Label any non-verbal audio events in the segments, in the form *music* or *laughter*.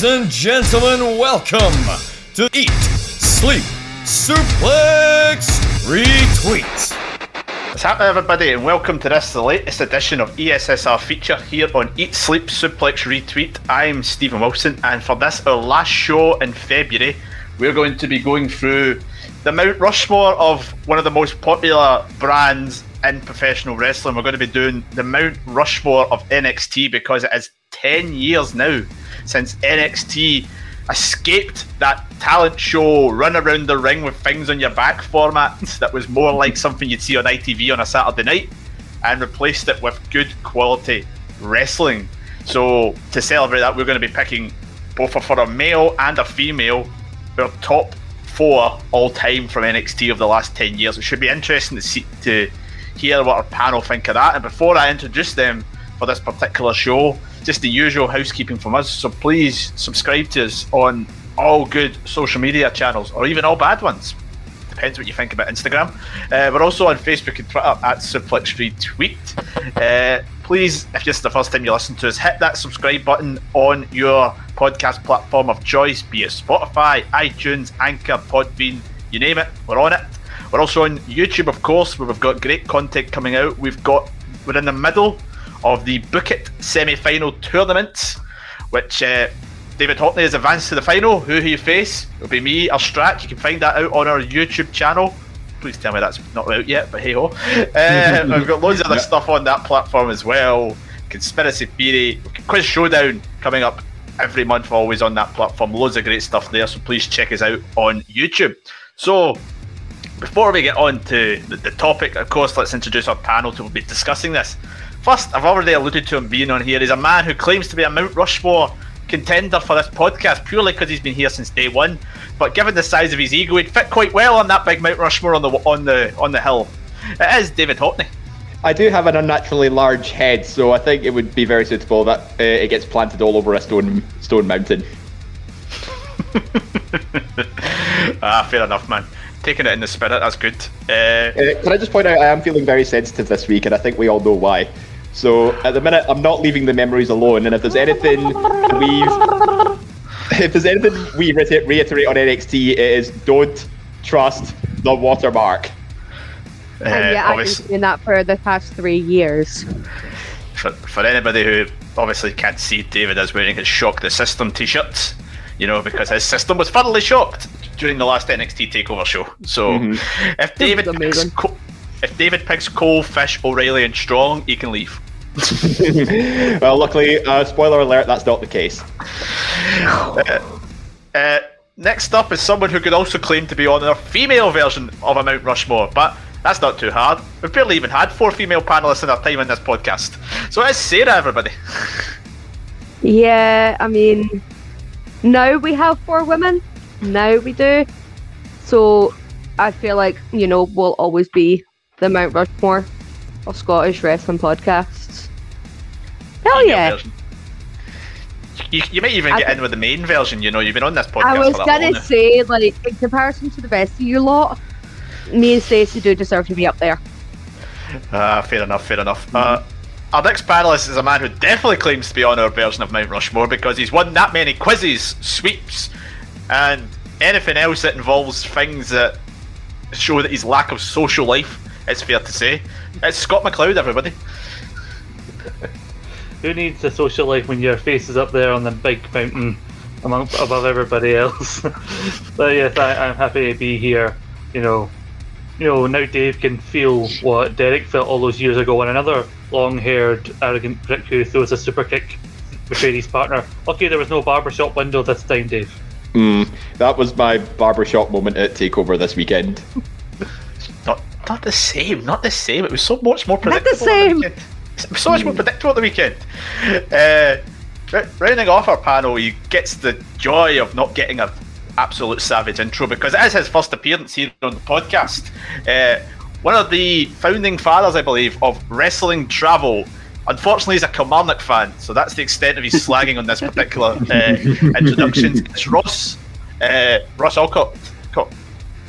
Ladies and gentlemen, welcome to Eat, Sleep, Suplex, Retweet. What's happening, everybody, and welcome to this, the latest edition of ESSR feature here on Eat, Sleep, Suplex, Retweet. I'm Stephen Wilson, and for this, our last show in February, we're going to be going through the Mount Rushmore of one of the most popular brands in professional wrestling. We're going to be doing the Mount Rushmore of NXT because it is 10 years now since NXT escaped that talent show, run around the ring with things on your back format that was more like something you'd see on ITV on a Saturday night and replaced it with good quality wrestling. So, to celebrate that, we're going to be picking both for a male and a female our top four all time from NXT of the last 10 years. It should be interesting to see to hear what our panel think of that. And before I introduce them for this particular show, just the usual housekeeping from us. So please subscribe to us on all good social media channels or even all bad ones. Depends what you think about Instagram. Uh, we're also on Facebook and Twitter at Suplex Retweet. Uh, please, if this is the first time you listen to us, hit that subscribe button on your podcast platform of choice, be it Spotify, iTunes, Anchor, Podbean, you name it, we're on it. We're also on YouTube, of course, where we've got great content coming out. We've got we're in the middle of the Book It semi-final tournament, which uh, David Hockney has advanced to the final. Who he face? It'll be me or Strack. You can find that out on our YouTube channel. Please tell me that's not out yet, but hey ho. Uh, *laughs* we've got loads of other stuff on that platform as well. Conspiracy Theory, Quiz Showdown coming up every month, always on that platform. Loads of great stuff there, so please check us out on YouTube. So, before we get on to the, the topic, of course, let's introduce our panel to be discussing this. First, I've already alluded to him being on here. He's a man who claims to be a Mount Rushmore contender for this podcast purely because he's been here since day one. But given the size of his ego, he'd fit quite well on that big Mount Rushmore on the on the on the hill. It is David Hockney. I do have an unnaturally large head, so I think it would be very suitable that uh, it gets planted all over a stone stone mountain. *laughs* ah, fair enough, man taking it in the spirit. That's good. Uh, uh, can I just point out I am feeling very sensitive this week, and I think we all know why. So at the minute, I'm not leaving the memories alone, and if there's anything we've *laughs* if there's anything we reiterate on NXT, it is don't trust the watermark. Uh, and yeah, I've been doing that for the past three years. For, for anybody who obviously can't see, David is wearing his Shock the System t-shirts, you know, because his system was thoroughly shocked during the last NXT Takeover show. So mm-hmm. if David picks, if David picks Cole, Fish, O'Reilly, and Strong, he can leave. *laughs* well, luckily, uh, spoiler alert, that's not the case. *sighs* Uh, uh, next up is someone who could also claim to be on a female version of a Mount Rushmore, but that's not too hard. We've barely even had four female panelists in our time in this podcast. So it's Sarah, everybody. *laughs* Yeah, I mean, now we have four women. Now we do. So I feel like, you know, we'll always be the Mount Rushmore of Scottish wrestling podcasts. Hell yeah. You, you might even get I, in with the main version, you know, you've been on this podcast. I was going to say, like, in comparison to the best of you lot, me and Stacey do deserve to be up there. Ah, uh, fair enough, fair enough. Mm-hmm. Uh, our next panelist is a man who definitely claims to be on our version of Mount Rushmore because he's won that many quizzes, sweeps, and anything else that involves things that show that his lack of social life. It's fair to say. It's Scott McLeod, everybody. *laughs* Who needs a social life when your face is up there on the big mountain among above everybody else? *laughs* but yes, I, I'm happy to be here. You know, you know now Dave can feel what Derek felt all those years ago when another long-haired, arrogant prick who throws a super kick betrayed his partner. Lucky there was no barbershop window this time, Dave. Mm, that was my barbershop moment at Takeover this weekend. *laughs* not, not the same. Not the same. It was so much more predictable. Not the same. It was so much more predictable at the weekend. Uh, rounding off our panel, he gets the joy of not getting an absolute savage intro because it is his first appearance here on the podcast. Uh, one of the founding fathers, I believe, of wrestling travel Unfortunately, he's a Kilmarnock fan, so that's the extent of his *laughs* slagging on this particular uh, introduction. It's Ross, uh, Ross Alcock.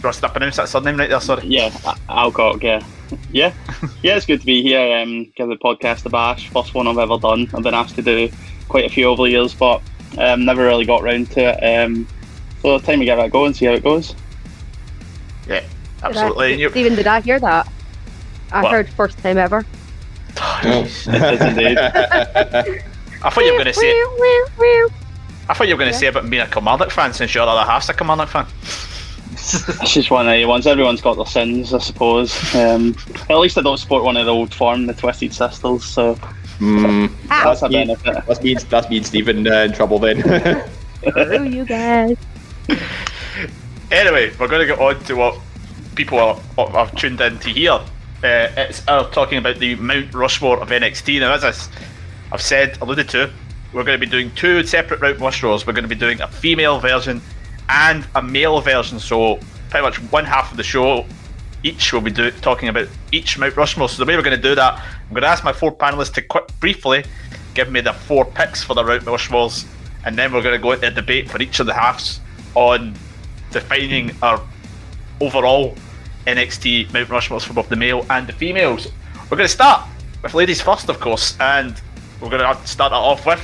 Ross, did I pronounce that surname right there? Sorry. Yeah, Alcock. Yeah, yeah, yeah. It's good to be here. Um, give the podcast a bash. First one I've ever done. I've been asked to do quite a few over the years, but Um, never really got round to it. Um, so time to give it a go and see how it goes. Yeah, Did I- absolutely. And Stephen, did I hear that? I What? heard first time ever. It is indeed. *laughs* I thought you were going to say. I thought you were going to say about being a Kilmarnock fan since your other half's a Kilmarnock fan. *laughs* It's just one of the ones. Everyone's got their sins, I suppose. Um, at least I don't support one of the old form, the Twisted Sisters, so Hmm, that's a me- benefit. that's me, that's me and Stephen uh, in trouble then. Screw you guys. *laughs* Anyway, we're going to get on to what people are, are, are tuned in to hear. Uh, it's uh, talking about the Mount Rushmore of NXT. Now, as I, have said, alluded to, we're going to be doing two separate Mount Rushmores. We're going to be doing a female version and a male version. So, pretty much one half of the show each will be do- talking about each Mount Rushmore. So, the way we're going to do that, I'm going to ask my four panelists to quick, briefly give me the four picks for the Mount Rushmores, and then we're going to go into a debate for each of the halves on defining our overall NXT Mount Rushmores for both the male and the females. We're going to start with ladies first, of course, and we're going to start that off with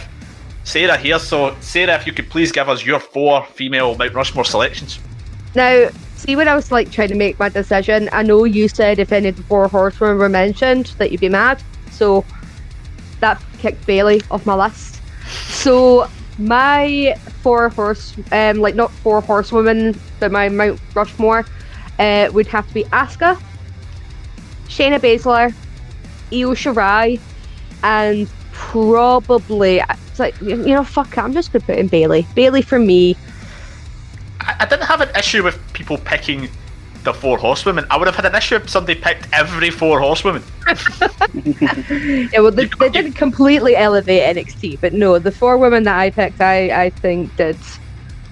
Sarah here. So, Sarah, if you could please give us your four female Mount Rushmore selections. Now, see when I was like trying to make my decision, I know you said if any of the four horsemen were mentioned that you'd be mad. So that kicked Bayley off my list. So my four horse um like not four horsewomen, but my Mount Rushmore uh would have to be Asuka, Shayna Baszler, Io Shirai, and probably it's like you know, fuck it, I'm just gonna put in Bayley. Bayley for me. I, I didn't have an issue with people picking the four horsewomen. I would have had an issue if somebody picked every four horsewomen. *laughs* *laughs* Yeah, well, they, they didn't completely elevate NXT, but no, the four women that I picked, I, I think did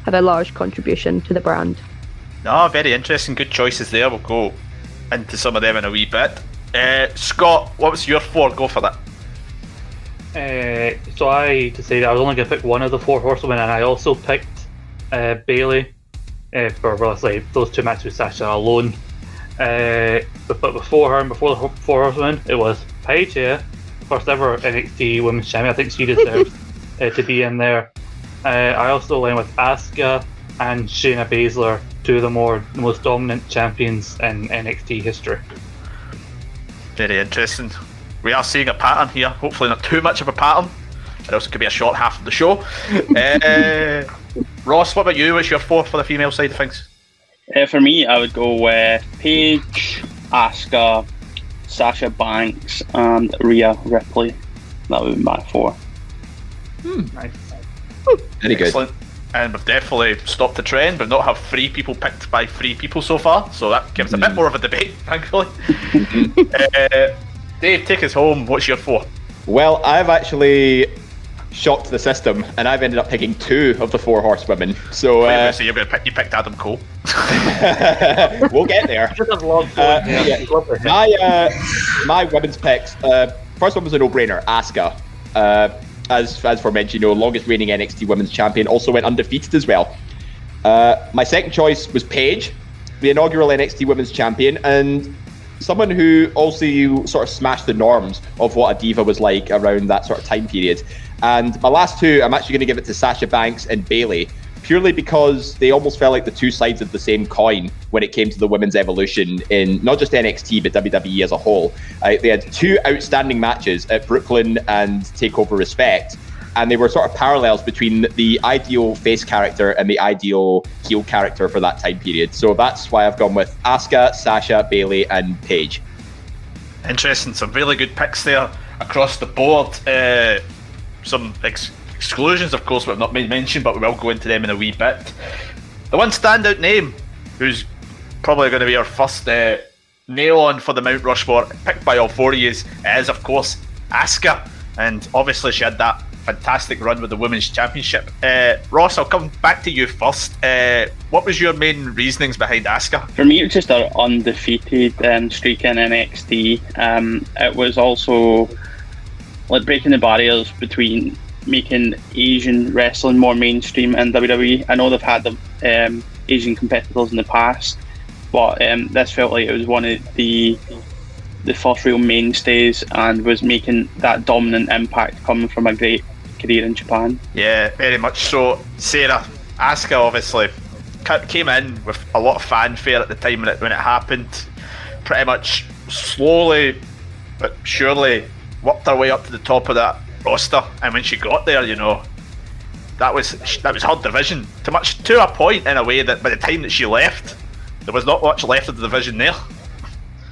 have a large contribution to the brand. No, very interesting. Good choices there. We'll go into some of them in a wee bit. Uh, Scott, what was your four? Go for that. Uh, so I decided I was only going to pick one of the four horsewomen, and I also picked uh, Bayley uh, for obviously those two matches with Sasha alone. Uh, but, but before her and before the four horsewomen, it was Paige here, first ever NXT Women's Champion. I think she deserves *laughs* uh, to be in there. Uh, I also went with Asuka and Shayna Baszler, two of the more the most dominant champions in NXT history. Very interesting. We are seeing a pattern here. Hopefully, not too much of a pattern. It also could be a short half of the show. *laughs* uh, Ross, what about you? What's your four for the female side of things? Uh, for me, I would go with Paige, Asuka, Sasha Banks, and Rhea Ripley. That would be my four. Nice. Very good. And we've definitely stopped the trend. We've not have three people picked by three people so far, so that gives a bit more of a debate, *laughs* thankfully. *laughs* uh, Dave, take us home. What's your four? Well, I've actually shocked the system, and I've ended up picking two of the four horsewomen. So uh, so you're gonna pick, you picked Adam Cole. *laughs* we'll get there. Just have love Uh, yeah. My uh, my women's picks. Uh, first one was a no-brainer. Asuka, uh, as as mentioned, you know, longest reigning NXT Women's Champion, also went undefeated as well. Uh, my second choice was Paige, the inaugural NXT Women's Champion, and someone who also sort of smashed the norms of what a diva was like around that sort of time period. And my last two, I'm actually going to give it to Sasha Banks and Bayley, purely because they almost felt like the two sides of the same coin when it came to the women's evolution in not just NXT but WWE as a whole. Uh, they had two outstanding matches at Brooklyn and Takeover Respect, and they were sort of parallels between the ideal face character and the ideal heel character for that time period. So that's why I've gone with Asuka, Sasha, Bayley, and Paige. Interesting. Some really good picks there across the board. Uh, some ex- exclusions, of course, we've not made mention, but we will go into them in a wee bit. The one standout name, who's probably going to be our first uh, nail on for the Mount Rushmore, picked by all four of you, is, of course, Asuka. And obviously, she had that fantastic run with the Women's Championship. Uh, Ross, I'll come back to you first. Uh, what was your main reasonings behind Asuka? For me, it was just an undefeated um, streak in NXT. Um, it was also like breaking the barriers between making Asian wrestling more mainstream in WWE. I know they've had the um, Asian competitors in the past, but um, this felt like it was one of the the first real mainstays and was making that dominant impact coming from a great career in Japan. Yeah, very much so. Sarah, Asuka obviously came in with a lot of fanfare at the time when it, when it happened. Pretty much slowly but surely worked her way up to the top of that roster. And when she got there, you know, that was that was her division to much to a point in a way that by the time that she left, there was not much left of the division there.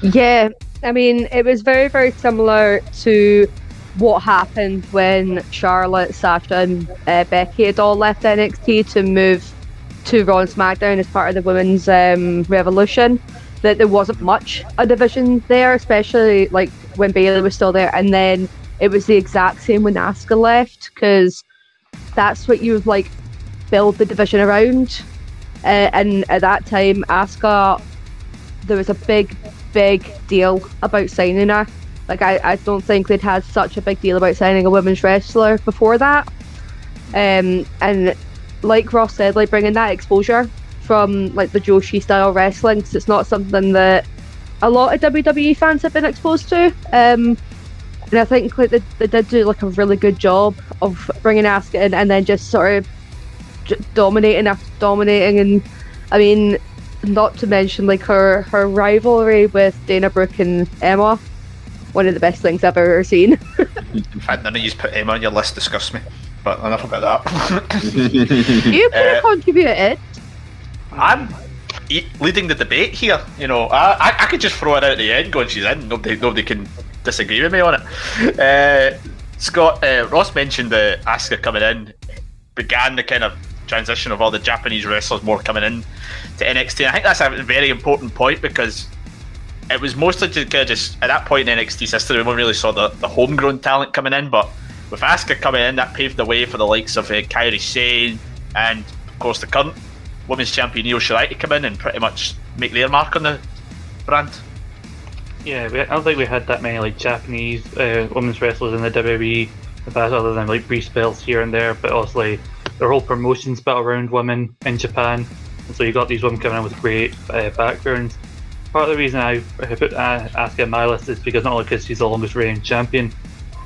Yeah, I mean, it was very, very similar to what happened when Charlotte, Sasha, and uh, Becky had all left NXT to move to Raw and SmackDown as part of the women's um, revolution. That there wasn't much a division there, especially like when Bayley was still there, and then it was the exact same when Asuka left because that's what you like build the division around. Uh, and at that time, Asuka, there was a big, big deal about signing her. Like I, I don't think they'd had such a big deal about signing a women's wrestler before that. Um, and like Ross said, like bringing that exposure from like the Joshi style wrestling, because it's not something that a lot of WWE fans have been exposed to. Um, and I think like they, they did do like a really good job of bringing Asuka in and then just sort of j- dominating after dominating. And I mean, not to mention like her her rivalry with Dana Brooke and Emma, one of the best things I've ever seen. *laughs* In fact, none of you put him on your list disgust me. But enough about that. *laughs* you could have Uh, contributed. I'm leading the debate here. You know, I, I, I could just throw it out at the end, going she's in. Nobody nobody can disagree with me on it. Uh, Scott uh, Ross mentioned the Asuka coming in began the kind of transition of all the Japanese wrestlers more coming in to NXT. I think that's a very important point because it was mostly just, kind of just at that point in NXT's history we really saw the, the homegrown talent coming in, but with Asuka coming in, that paved the way for the likes of uh, Kairi Sane and of course the current women's champion Io Shirai to come in and pretty much make their mark on the brand. Yeah, we, I don't think we had that many like Japanese uh, women's wrestlers in the WWE other than like brief spells here and there. But also, like, their whole promotions built around women in Japan, and so you got these women coming in with great uh, backgrounds. Part of the reason I put Asuka on my list is because not only because she's the longest reigning champion,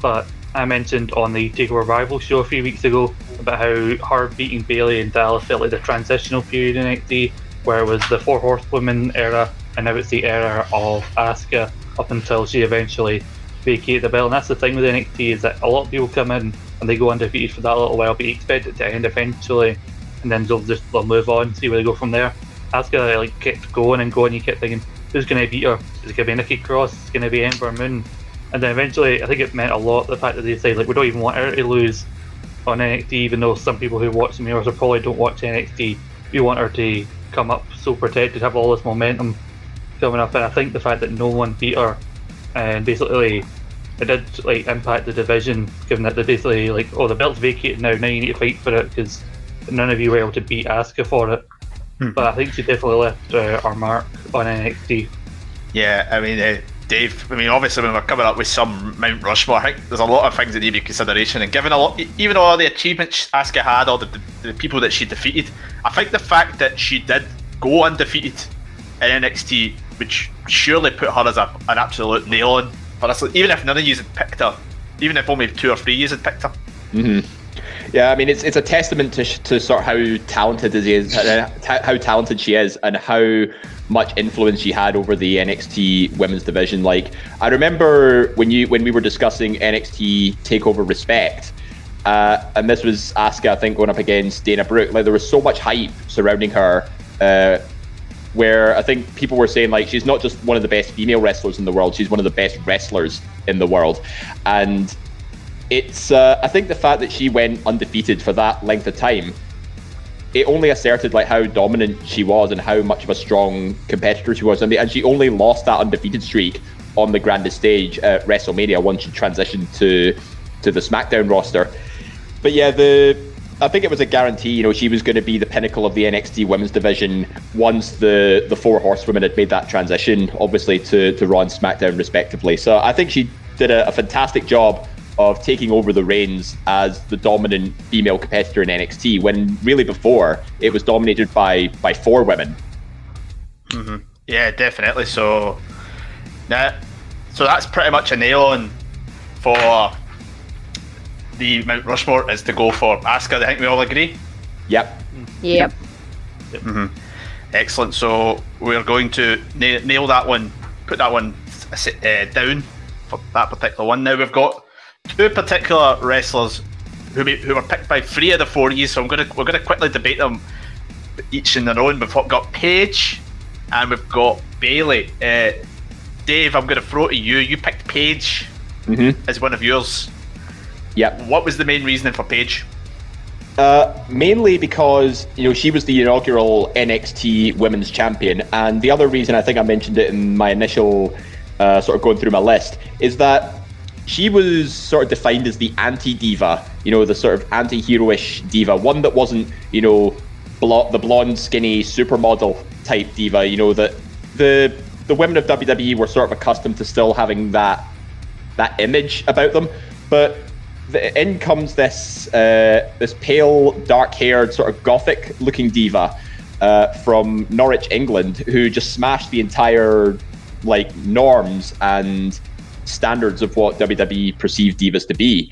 but I mentioned on the Takeover Rival show a few weeks ago about how her beating Bayley and Dallas felt like the transitional period in NXT, where it was the Four Horsewomen era, and now it's the era of Asuka up until she eventually vacated the belt. And that's the thing with NXT is that a lot of people come in and they go undefeated for that little while, but you expect it to end eventually, and then they'll just they'll move on, see where they go from there. Asuka like kept going and going. You kept thinking, who's going to beat her? Is it going to be Nikki Cross? Is it going to be Ember Moon? And then eventually, I think it meant a lot the fact that they said like we don't even want her to lose on NXT, even though some people who watch the mirrors or probably don't watch NXT, we want her to come up so protected, have all this momentum coming up. And I think the fact that no one beat her and basically it did like impact the division, given that they basically like, oh, the belt's vacated now. Now you need to fight for it because none of you were able to beat Asuka for it. But I think she definitely left uh, our mark on NXT. Yeah, I mean, uh, Dave. I mean, obviously, when we're coming up with some Mount Rushmore, I think there's a lot of things that need to be consideration. And given a lot, even all the achievements Asuka had, all the, the, the people that she defeated, I think the fact that she did go undefeated in NXT, which surely put her as a, an absolute nail on for us. Even if none of you had picked her, even if only two or three of you had picked her. Yeah, I mean, it's it's a testament to, to sort of how talented it is, uh, how talented she is, and how much influence she had over the NXT women's division. Like, I remember when you when we were discussing NXT Takeover Respect, uh, and this was Asuka, I think, going up against Dana Brooke. Like, there was so much hype surrounding her. Uh, where I think people were saying like she's not just one of the best female wrestlers in the world, she's one of the best wrestlers in the world, and it's uh, I think the fact that she went undefeated for that length of time, it only asserted like how dominant she was and how much of a strong competitor she was, and, and she only lost that undefeated streak on the grandest stage at WrestleMania once she transitioned to to the SmackDown roster. But yeah, the I think it was a guarantee. You know, she was going to be the pinnacle of the NXT Women's division once the the four horsewomen had made that transition, obviously to to Raw and SmackDown respectively. So I think she did a, a fantastic job of taking over the reins as the dominant female competitor in NXT. When really before it was dominated by by four women. Yeah, definitely. So that so that's pretty much a nail on for the Mount Rushmore is to go for Asuka. I think we all agree. Yep. Yep. Excellent. So we're going to na- nail that one, put that one uh, down for that particular one. Now we've got two particular wrestlers who who were picked by three of the four E's. So I'm gonna we're gonna quickly debate them each in their own. We've got Paige and we've got Bayley. Uh, Dave, I'm gonna throw to you. You picked Paige Mm-hmm. as one of yours. Yeah. What was the main reasoning for Paige? Uh, mainly because you know she was the inaugural NXT Women's Champion, and the other reason I think I mentioned it in my initial uh, sort of going through my list is that she was sort of defined as the anti-diva, you know, the sort of anti-heroish diva, one that wasn't you know the blonde, skinny supermodel type diva, you know that the the women of WWE were sort of accustomed to still having that that image about them. But the, in comes this uh, this pale, dark-haired, sort of gothic-looking diva uh, from Norwich, England, who just smashed the entire like norms and standards of what WWE perceived divas to be.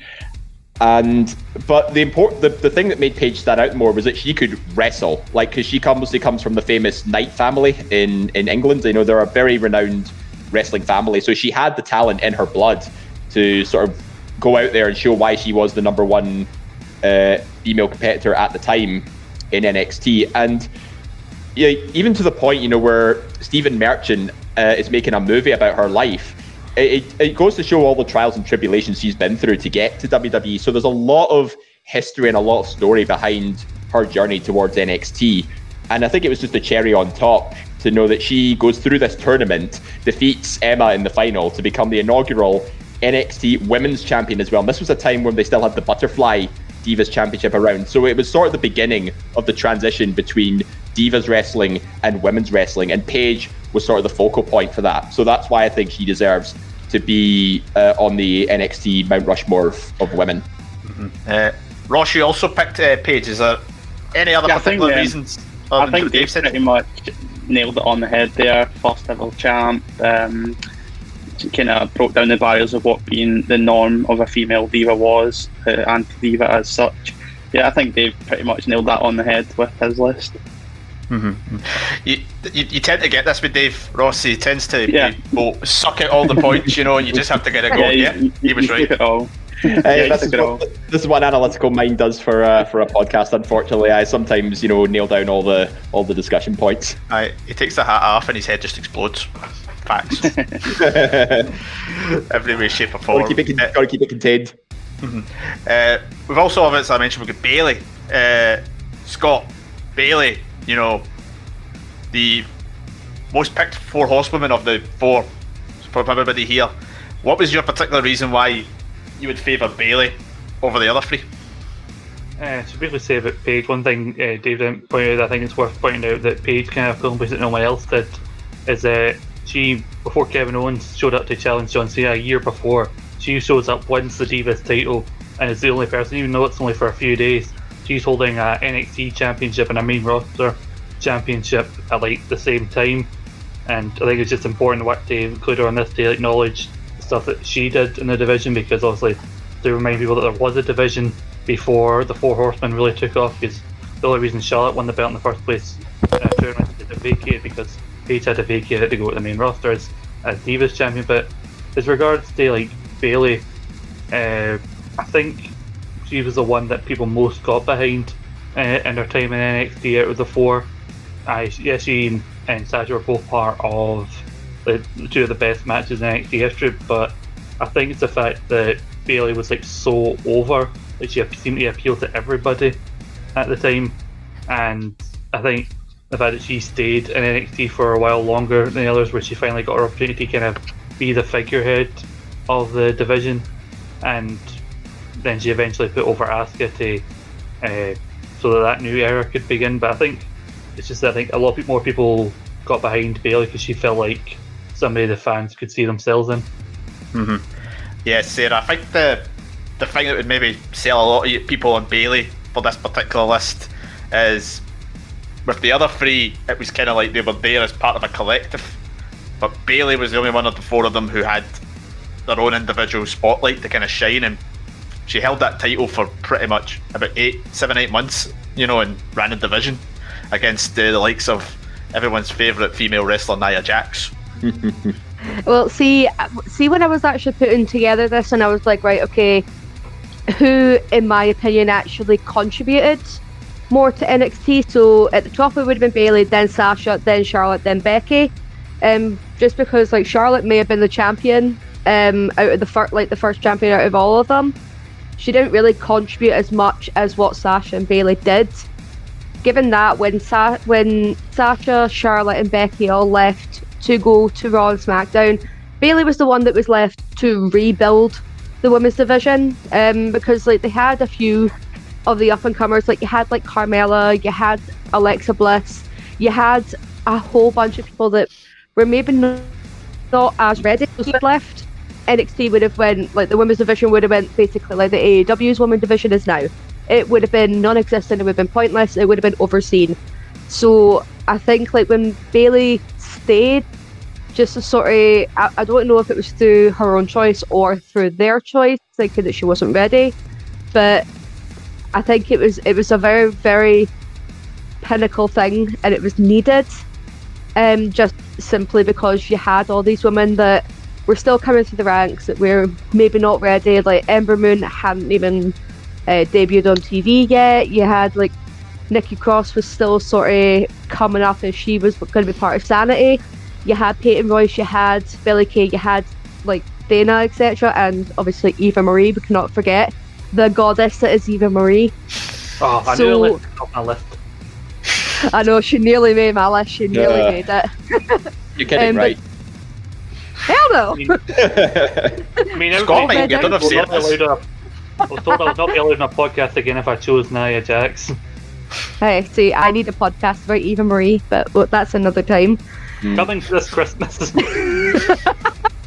And but the important the, the thing that made Paige stand out more was that she could wrestle, like because she comes she comes from the famous Knight family in in England. You know they're a very renowned wrestling family, so she had the talent in her blood to sort of go out there and show why she was the number one uh, female competitor at the time in NXT. And yeah, even to the point, you know, where Stephen Merchant uh, is making a movie about her life. It, it, goes to show all the trials and tribulations she's been through to get to WWE. So there's a lot of history and a lot of story behind her journey towards NXT. And I think it was just a cherry on top to know that she goes through this tournament, defeats Emma in the final to become the inaugural NXT Women's Champion as well. And this was a time when they still had the Butterfly Divas Championship around. So it was sort of the beginning of the transition between Divas wrestling and women's wrestling. And Paige was sort of the focal point for that. So that's why I think she deserves to be uh, on the NXT Mount Rushmore of, of women. Uh, Ross, you also picked uh, Paige. Is there any other Yeah, I think, particular um, reasons? I think what Dave pretty much nailed it on the head there. First ever champ. Um, kind of broke down the barriers of what being the norm of a female diva was, uh, anti diva as such. Yeah, I think Dave pretty much nailed that on the head with his list. You, you, you tend to get this with Dave Rossi. He tends to Yeah. be- oh, suck out all the points, you know, and you just have to get it *laughs* going. Yeah, you- he was right. took it all. Hey, you this, is what, this is what an analytical mind does for uh, for a podcast. Unfortunately, I sometimes you know nail down all the all the discussion points. Aye, he takes the hat off and his head just explodes. Facts. *laughs* Every way, shape, or form. gotta keep it Uh, gotta keep it contained. Uh, we've also, as I mentioned, we've got Bayley, uh, Scott, Bayley. You know, the most picked four horsewomen of the four from everybody here. What was your particular reason why you would favour Bayley over the other three? Uh, to briefly say about Paige, one thing uh, Dave didn't point out, I think it's worth pointing out that Paige kind of accomplished that no one else did, is that she, before Kevin Owens showed up to challenge John Cena a year before, she shows up, wins the Divas title, and is the only person, even though it's only for a few days, she's holding a NXT championship and a main roster championship at like the same time. And I think it's just important work to include her on this to acknowledge stuff that she did in the division because obviously to remind people that there was a division before the Four Horsemen really took off because the only reason Charlotte won the belt in the first place uh, tournament is to vacate because Paige had to vacate it to go to the main roster as, as Divas champion. But as regards to like Bayley, uh, I think she was the one that people most got behind uh, in her time in NXT out of the four. I yeah, she and Sasha were both part of the two of the best matches in NXT history, but I think it's the fact that Bayley was like so over that she seemed to appeal to everybody at the time, and I think the fact that she stayed in NXT for a while longer than the others, where she finally got her opportunity to kind of be the figurehead of the division, and then she eventually put over Asuka to uh, so that that new era could begin. But I think it's just that I think a lot more people got behind Bayley because she felt like somebody the fans could see themselves in. Yeah, Sarah. I think the the thing that would maybe sell a lot of people on Bayley for this particular list is with the other three, it was kind of like they were there as part of a collective, but Bayley was the only one of the four of them who had their own individual spotlight to kind of shine and she held that title for pretty much about eight, seven, eight months. You know, and ran a division against uh, the likes of everyone's favorite female wrestler Nia Jax. *laughs* Well, see, see, when I was actually putting together this, and I was like, right, okay, who, in my opinion, actually contributed more to NXT? So at the top, it would have been Bayley, then Sasha, then Charlotte, then Becky. Um, just because like Charlotte may have been the champion, um, out of the first, like the first champion out of all of them, she didn't really contribute as much as what Sasha and Bayley did. Given that, when Sa- when Sasha, Charlotte, and Becky all left to go to Raw and SmackDown. Bailey was the one that was left to rebuild the women's division um, because like they had a few of the up and comers. Like you had like Carmella, you had Alexa Bliss, you had a whole bunch of people that were maybe not, as ready to left. NXT would have went like the women's division would have went basically like the AEW's women's division is now. It would have been non-existent. It would have been pointless. It would have been overseen. So I think like when Bayley stayed, just to sort of, I, I don't know if it was through her own choice or through their choice, thinking that she wasn't ready, but I think it was it was a very very pinnacle thing, and it was needed, um, just simply because you had all these women that were still coming through the ranks that were maybe not ready. Like Ember Moon hadn't even uh, debuted on TV yet. You had like Nikki Cross was still sort of coming up as she was going to be part of Sanity. You had Peyton Royce, you had Billie Kay, you had like Dana, etc., and obviously Eva Marie. We cannot forget the goddess that is Eva Marie. Oh, I So- knew it off my list. I know she nearly made my list. She nearly Yeah. made it. You're kidding, *laughs* Um, but- right? Hell no. I mean, I mean Scott might everybody get rid of will not be Sarah's. allowed a- I was told I would not be allowed on a podcast again if I chose Nia Jax. hey, see, I need a podcast about Eva Marie, but well, that's another time. Hmm. Coming this Christmas. *laughs*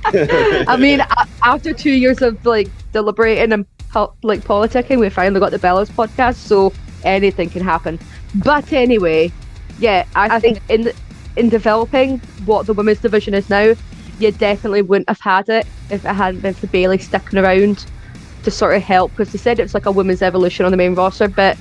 I mean, after two years of like deliberating and po- like politicking, we finally got the Bellas podcast, so anything can happen. But anyway, yeah, I, I think in in developing what the women's division is now, you definitely wouldn't have had it if it hadn't been for Bayley sticking around to sort of help because they said it was like a women's evolution on the main roster, but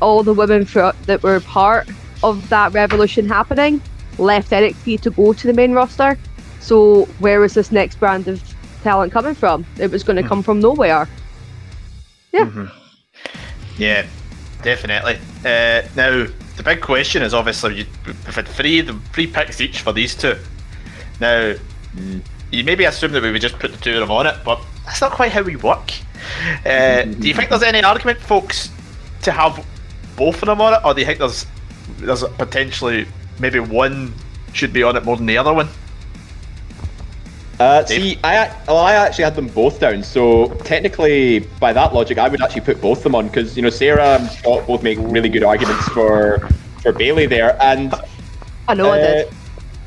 all the women for, that were part of that revolution happening left NXT to go to the main roster. So where was this next brand of talent coming from? It was going to come from nowhere. Yeah, Yeah, definitely. Uh, now, the big question is obviously you, we've had three the three picks each for these two. Now, you maybe assume that we would just put the two of them on it, but that's not quite how we work. Uh, *laughs* do you think there's any argument, folks, to have both of them on it, or do you think there's there's potentially maybe one should be on it more than the other one? Uh, see, I well, I actually had them both down. So technically, by that logic, I would actually put both of them on because you know Sarah and Scott both make really good arguments for for Bayley there, and I know I did.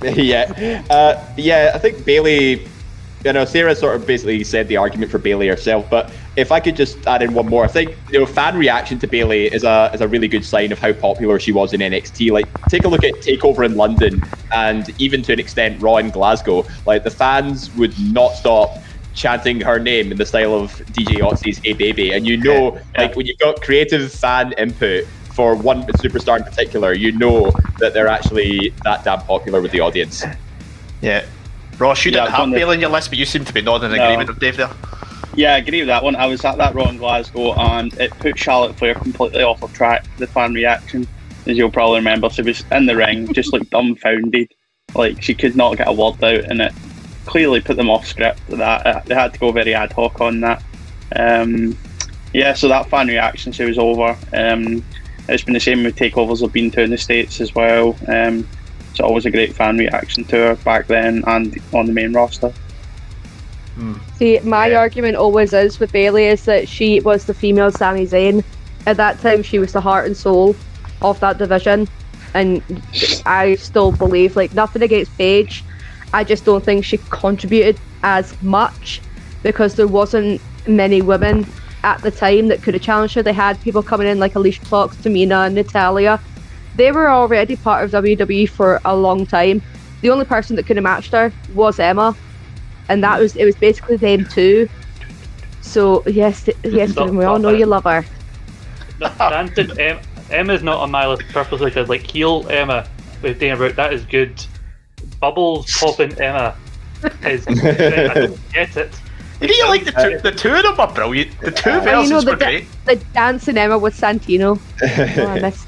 *laughs* yeah, uh, yeah. I think Bayley. You know, Sarah sort of basically said the argument for Bayley herself. But if I could just add in one more, I think you know, fan reaction to Bayley is a is a really good sign of how popular she was in NXT. Like, take a look at Takeover in London, and even to an extent, Raw in Glasgow. Like, the fans would not stop chanting her name in the style of DJ Otzi's "Hey Baby," and you know, like when you've got creative fan input for one superstar in particular, you know that they're actually that damn popular with the audience. Yeah. Ross, you Yeah, didn't have Bayley on your list, but you seem to be nodding in No. agreement with Dave there. Yeah, I agree with that one. I was at that Raw in Glasgow and it put Charlotte Flair completely off of track. The fan reaction, as you'll probably remember, she was in the ring just like dumbfounded, like she could not get a word out, and it clearly put them off script. That uh, they had to go very ad hoc on that. Um, yeah, so that fan reaction, she was over. Um, it's been the same with takeovers I've been to in the states as well. Um, it's always a great fan reaction to her back then and on the main roster. See, my Yeah. argument always is with Bayley is that she was the female Sami Zayn. At that time, she was the heart and soul of that division, and I still believe, like, nothing against Paige. I just don't think she contributed as much because there wasn't many women at the time that could have challenged her. They had people coming in like Alicia Fox, Tamina, Natalya. They were already part of WWE for a long time. The only person that could have matched her was Emma, and that was it was basically them two. So yes, yes, Stop- Stephen, we all know it. you love her. No, Dancing em- Emma's not on my list purposely because like heel Emma with Dana Brooke, that is good. Bubbles popping Emma is *laughs* I don't get it. You know, like the two, the two of them are brilliant. The two Uh, versions you know the, were great. the dancing Emma with Santino. *laughs* Oh, I miss.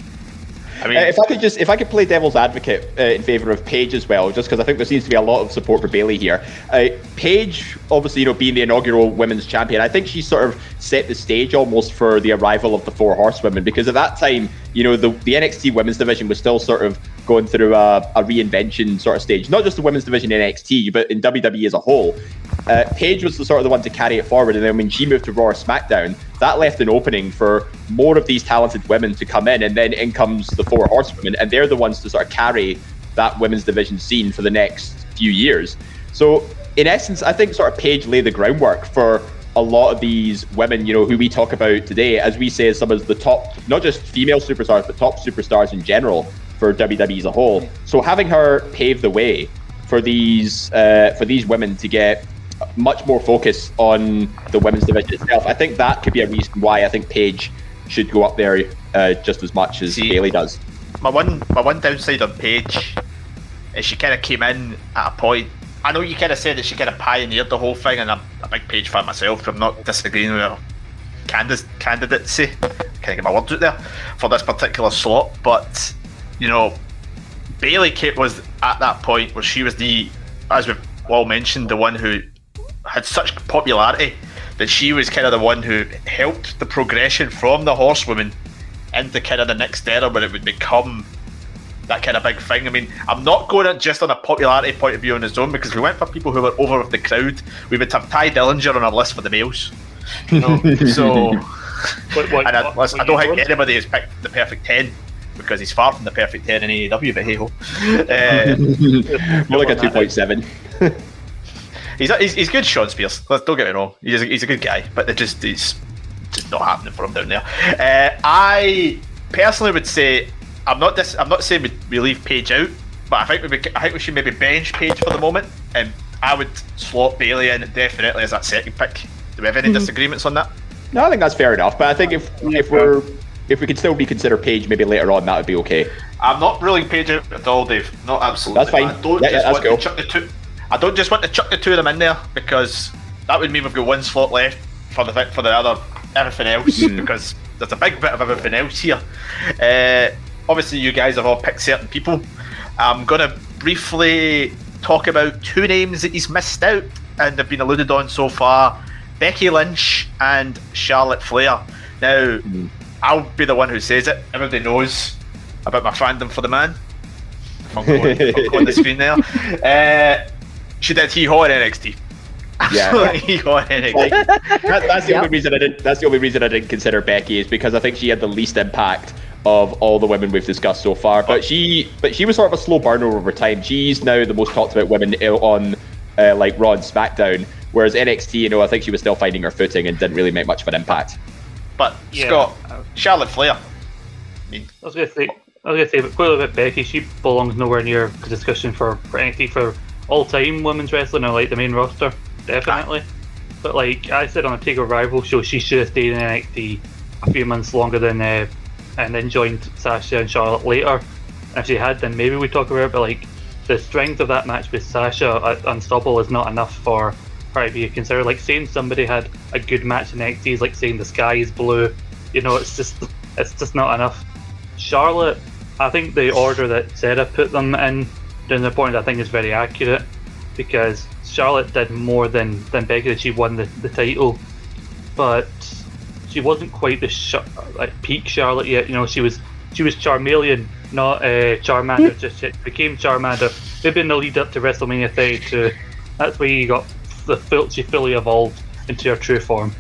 I mean, Uh, if I could just, if I could play devil's advocate uh, in favour of Paige as well, just because I think there seems to be a lot of support for Bayley here. Uh, Paige, obviously, you know, being the inaugural women's champion, I think she sort of set the stage almost for the arrival of the four horsewomen because at that time, you know, the, the NXT women's division was still sort of going through a, a reinvention sort of stage. Not just the women's division in NXT, but in WWE as a whole. Uh, Paige was the sort of the one to carry it forward, and then when she moved to Raw or SmackDown, that left an opening for more of these talented women to come in, and then in comes the four horsewomen, and they're the ones to sort of carry that women's division scene for the next few years. So, in essence, I think sort of Paige laid the groundwork for a lot of these women, you know, who we talk about today, as we say, as some of the top, not just female superstars, but top superstars in general for WWE as a whole. So, having her pave the way for these uh, for these women to get much more focus on the women's division itself. I think that could be a reason why I think Paige should go up there uh, just as much as See- Bayley does. my one my one downside on Paige is she kind of came in at a point. I know you kind of said that she kind of pioneered the whole thing, and I'm a big Paige fan myself. I'm not disagreeing with her candid- candidacy. Can I get my words out there for this particular slot? But you know, Bayley Kate was at that point where she was the, as we've all mentioned, the one who had such popularity that she was kind of the one who helped the progression from the horsewoman into kind of the next era where it would become that kind of big thing. I mean, I'm not going at just on a popularity point of view on his own because we went for people who were over with the crowd. We would have Tye Dillinger on our list for the males. You know? so, *laughs* What, what, *laughs* and I, what- I don't think doing? anybody has picked the perfect 10 because he's far from the perfect 10 in AEW, but hey ho. *laughs* Uh, More like a 2.7. He's, he's, he's good, Shawn Spears. Don't get me wrong. He's a, he's a good guy, but it just he's just not happening for him down there. Uh, I personally would say I'm not dis- I'm not saying we, we leave Paige out, but I think we I think we should maybe bench Paige for the moment, and I would slot Bayley in definitely as that second pick. Do we have any disagreements on that? No, I think that's fair enough. But I think if if we're if we could still reconsider Paige maybe later on, that would be okay. I'm not ruling Paige out at all, Dave. Not absolutely. That's fine. I don't Yeah, just want cool. to chuck the two. I don't just want to chuck the two of them in there because that would mean we've got one slot left for the for the other everything else because there's a big bit of everything else here. Uh, obviously, you guys have all picked certain people. I'm gonna briefly talk about two names that he's missed out and have been alluded on so far: Becky Lynch and Charlotte Flair. Now, Hmm. I'll be the one who says it. Everybody knows about my fandom for the man. I'm going, I'm going the *laughs* screen there. Uh, she did hee haw in NXT. Yeah. hee haw in NXT. That, that's the Yep. only reason I didn't. That's the only reason I didn't consider Becky is because I think she had the least impact of all the women we've discussed so far. But she, but she was sort of a slow burner over time. She's now the most talked about women on uh, like Raw and SmackDown. Whereas NXT, you know, I think she was still finding her footing and didn't really make much of an impact. But Yeah. Scott, Charlotte Flair. I mean, I was gonna say, I was gonna say, but clearly with Becky, she belongs nowhere near the discussion for for NXT for all time women's wrestling or like the main roster, definitely. But like I said on a Takeover Rival show, she should have stayed in NXT a few months longer than, uh, and then joined Sasha and Charlotte later. And if she had, then maybe we talk about it. But like the strength of that match with Sasha at Unstoppable is not enough for her to be considered. Like saying somebody had a good match in NXT is like saying the sky is blue. You know, it's just it's just not enough. Charlotte, I think the order that Sarah put them in during the point I think is very accurate because Charlotte did more than than Becky did. She won the, the title, but she wasn't quite the sh- like peak Charlotte yet. You know, she was she was Charmeleon, not uh, Charmander. just yet. became Charmander. Maybe in the lead up to WrestleMania 32. That's where you got the full, she fully evolved into her true form.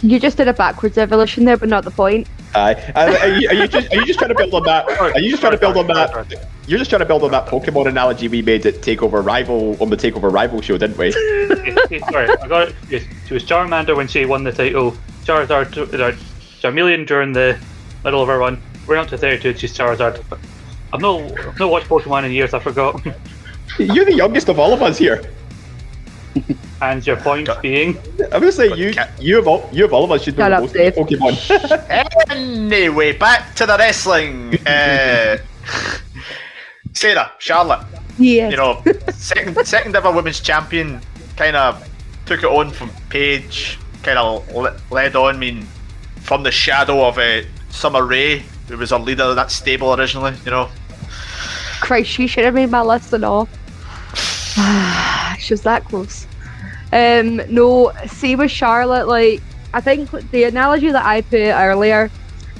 You just did a backwards evolution there, but not the point. Uh, are, are, you, are you just are you just trying to build on that? Are you just trying to build on that? You're just trying to build on that Pokemon analogy we made at Takeover Rival on the Takeover Rival show, didn't we? *laughs* Sorry, I got it. Yes, She was Charmander when she won the title. Charizard, uh, Charmeleon during the middle of her run. We're up to 32 and she's Charizard. I've no, I've not watched Pokemon in years, I forgot. *laughs* You're the youngest of all of us here. *laughs* And your point Got- being, I'm gonna say But you, ca- you of all, you of all of us should know Shut up, most Dave. of Pokemon. Anyway, back to the wrestling. Uh, Sarah, Charlotte, Yeah. you know, second *laughs* second ever women's champion, kind of took it on from Paige, kind of led on. I mean, from the shadow of uh, Summer Rae, who was a leader of that stable originally. You know, Christ, she should have made my list and all. *sighs* she was that close. Um, no, see with Charlotte, like I think the analogy that I put earlier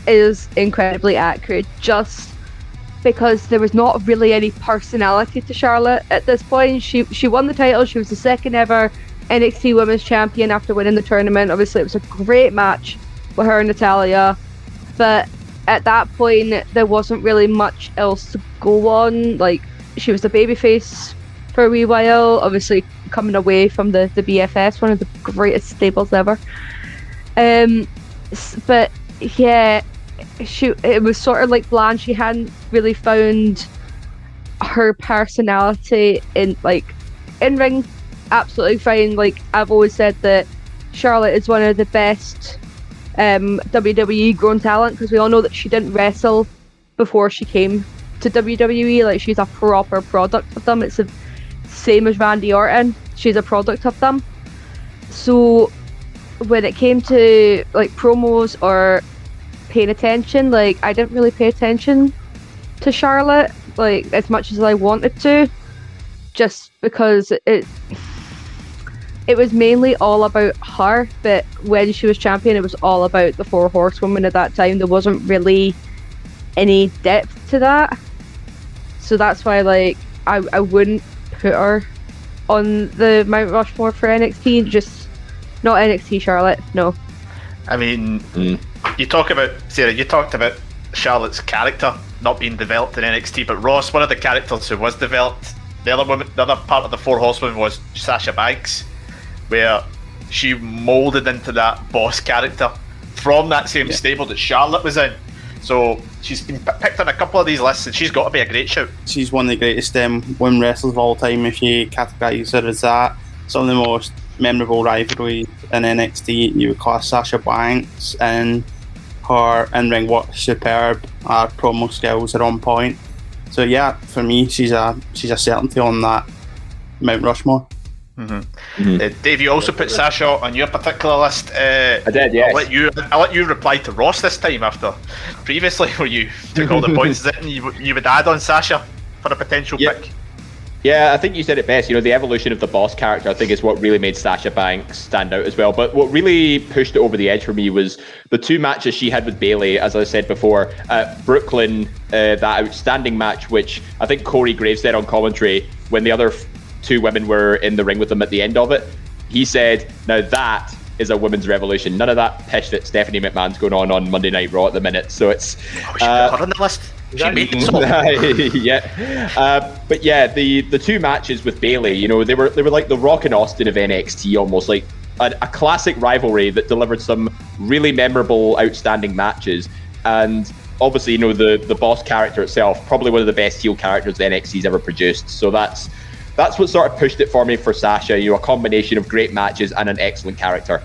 is incredibly accurate. Just because there was not really any personality to Charlotte at this point. She she won the title. She was the second ever NXT Women's Champion after winning the tournament. Obviously, it was a great match with her and Natalya, but at that point there wasn't really much else to go on. Like she was the babyface for a wee while, obviously coming away from the the BFFs, one of the greatest stables ever. Um, but yeah, she it was sort of like bland. She hadn't really found her personality in like in ring. Absolutely fine. Like I've always said that Charlotte is one of the best um, WWE grown talent because we all know that she didn't wrestle before she came to WWE. Like she's a proper product of them. It's the same as Randy Orton. She's a product of them. So when it came to like promos or paying attention, like I didn't really pay attention to Charlotte like as much as I wanted to, just because it it was mainly all about her. But when she was champion, it was all about the four horsewomen at that time. There wasn't really any depth to that, so that's why like I I wouldn't put her on the Mount Rushmore for NXT. Just not NXT Charlotte. No. I mean, Mm. You talk about Sarah. You talked about Charlotte's character not being developed in NXT, but Ross, one of the characters who was developed, the other woman, the other part of the Four Horsemen was Sasha Banks, where she molded into that boss character from that same stable that Charlotte was in. So she's been p- picked on a couple of these lists, and she's got to be a great shout. she's one of the greatest um, women wrestlers of all time if you categorise her as that. Some of the most memorable rivalries in NXT, you would class Sasha Banks and her in ring work superb. Her promo skills are on point. So yeah, for me, she's a she's a certainty on that Mount Rushmore. Uh, Dave, you also put Sasha on your particular list. Uh, I did, yes. I'll let you. I'll let you reply to Ross this time after previously, *laughs* where you took all the *laughs* points that you, would- you would add on Sasha for a potential Yeah. pick. Yeah, I think you said it best. You know, the evolution of the boss character, I think, is what really made Sasha Banks stand out as well. But what really pushed it over the edge for me was the two matches she had with Bayley, as I said before, at Brooklyn, uh, that outstanding match, which I think Corey Graves said on commentary when the other two women were in the ring with them at the end of it. He said, "Now that is a women's revolution. None of that pish that Stephanie McMahon's going on on Monday Night Raw at the minute." So it's Oh, uh, on the list. She that made you? it yeah, uh, but yeah, the the two matches with Bayley, you know, they were they were like the Rock and Austin of NXT, almost like a, a classic rivalry that delivered some really memorable, outstanding matches, and obviously, you know, the the boss character itself, probably one of the best heel characters NXT's ever produced. So that's that's what sort of pushed it for me for Sasha. You know, a combination of great matches and an excellent character.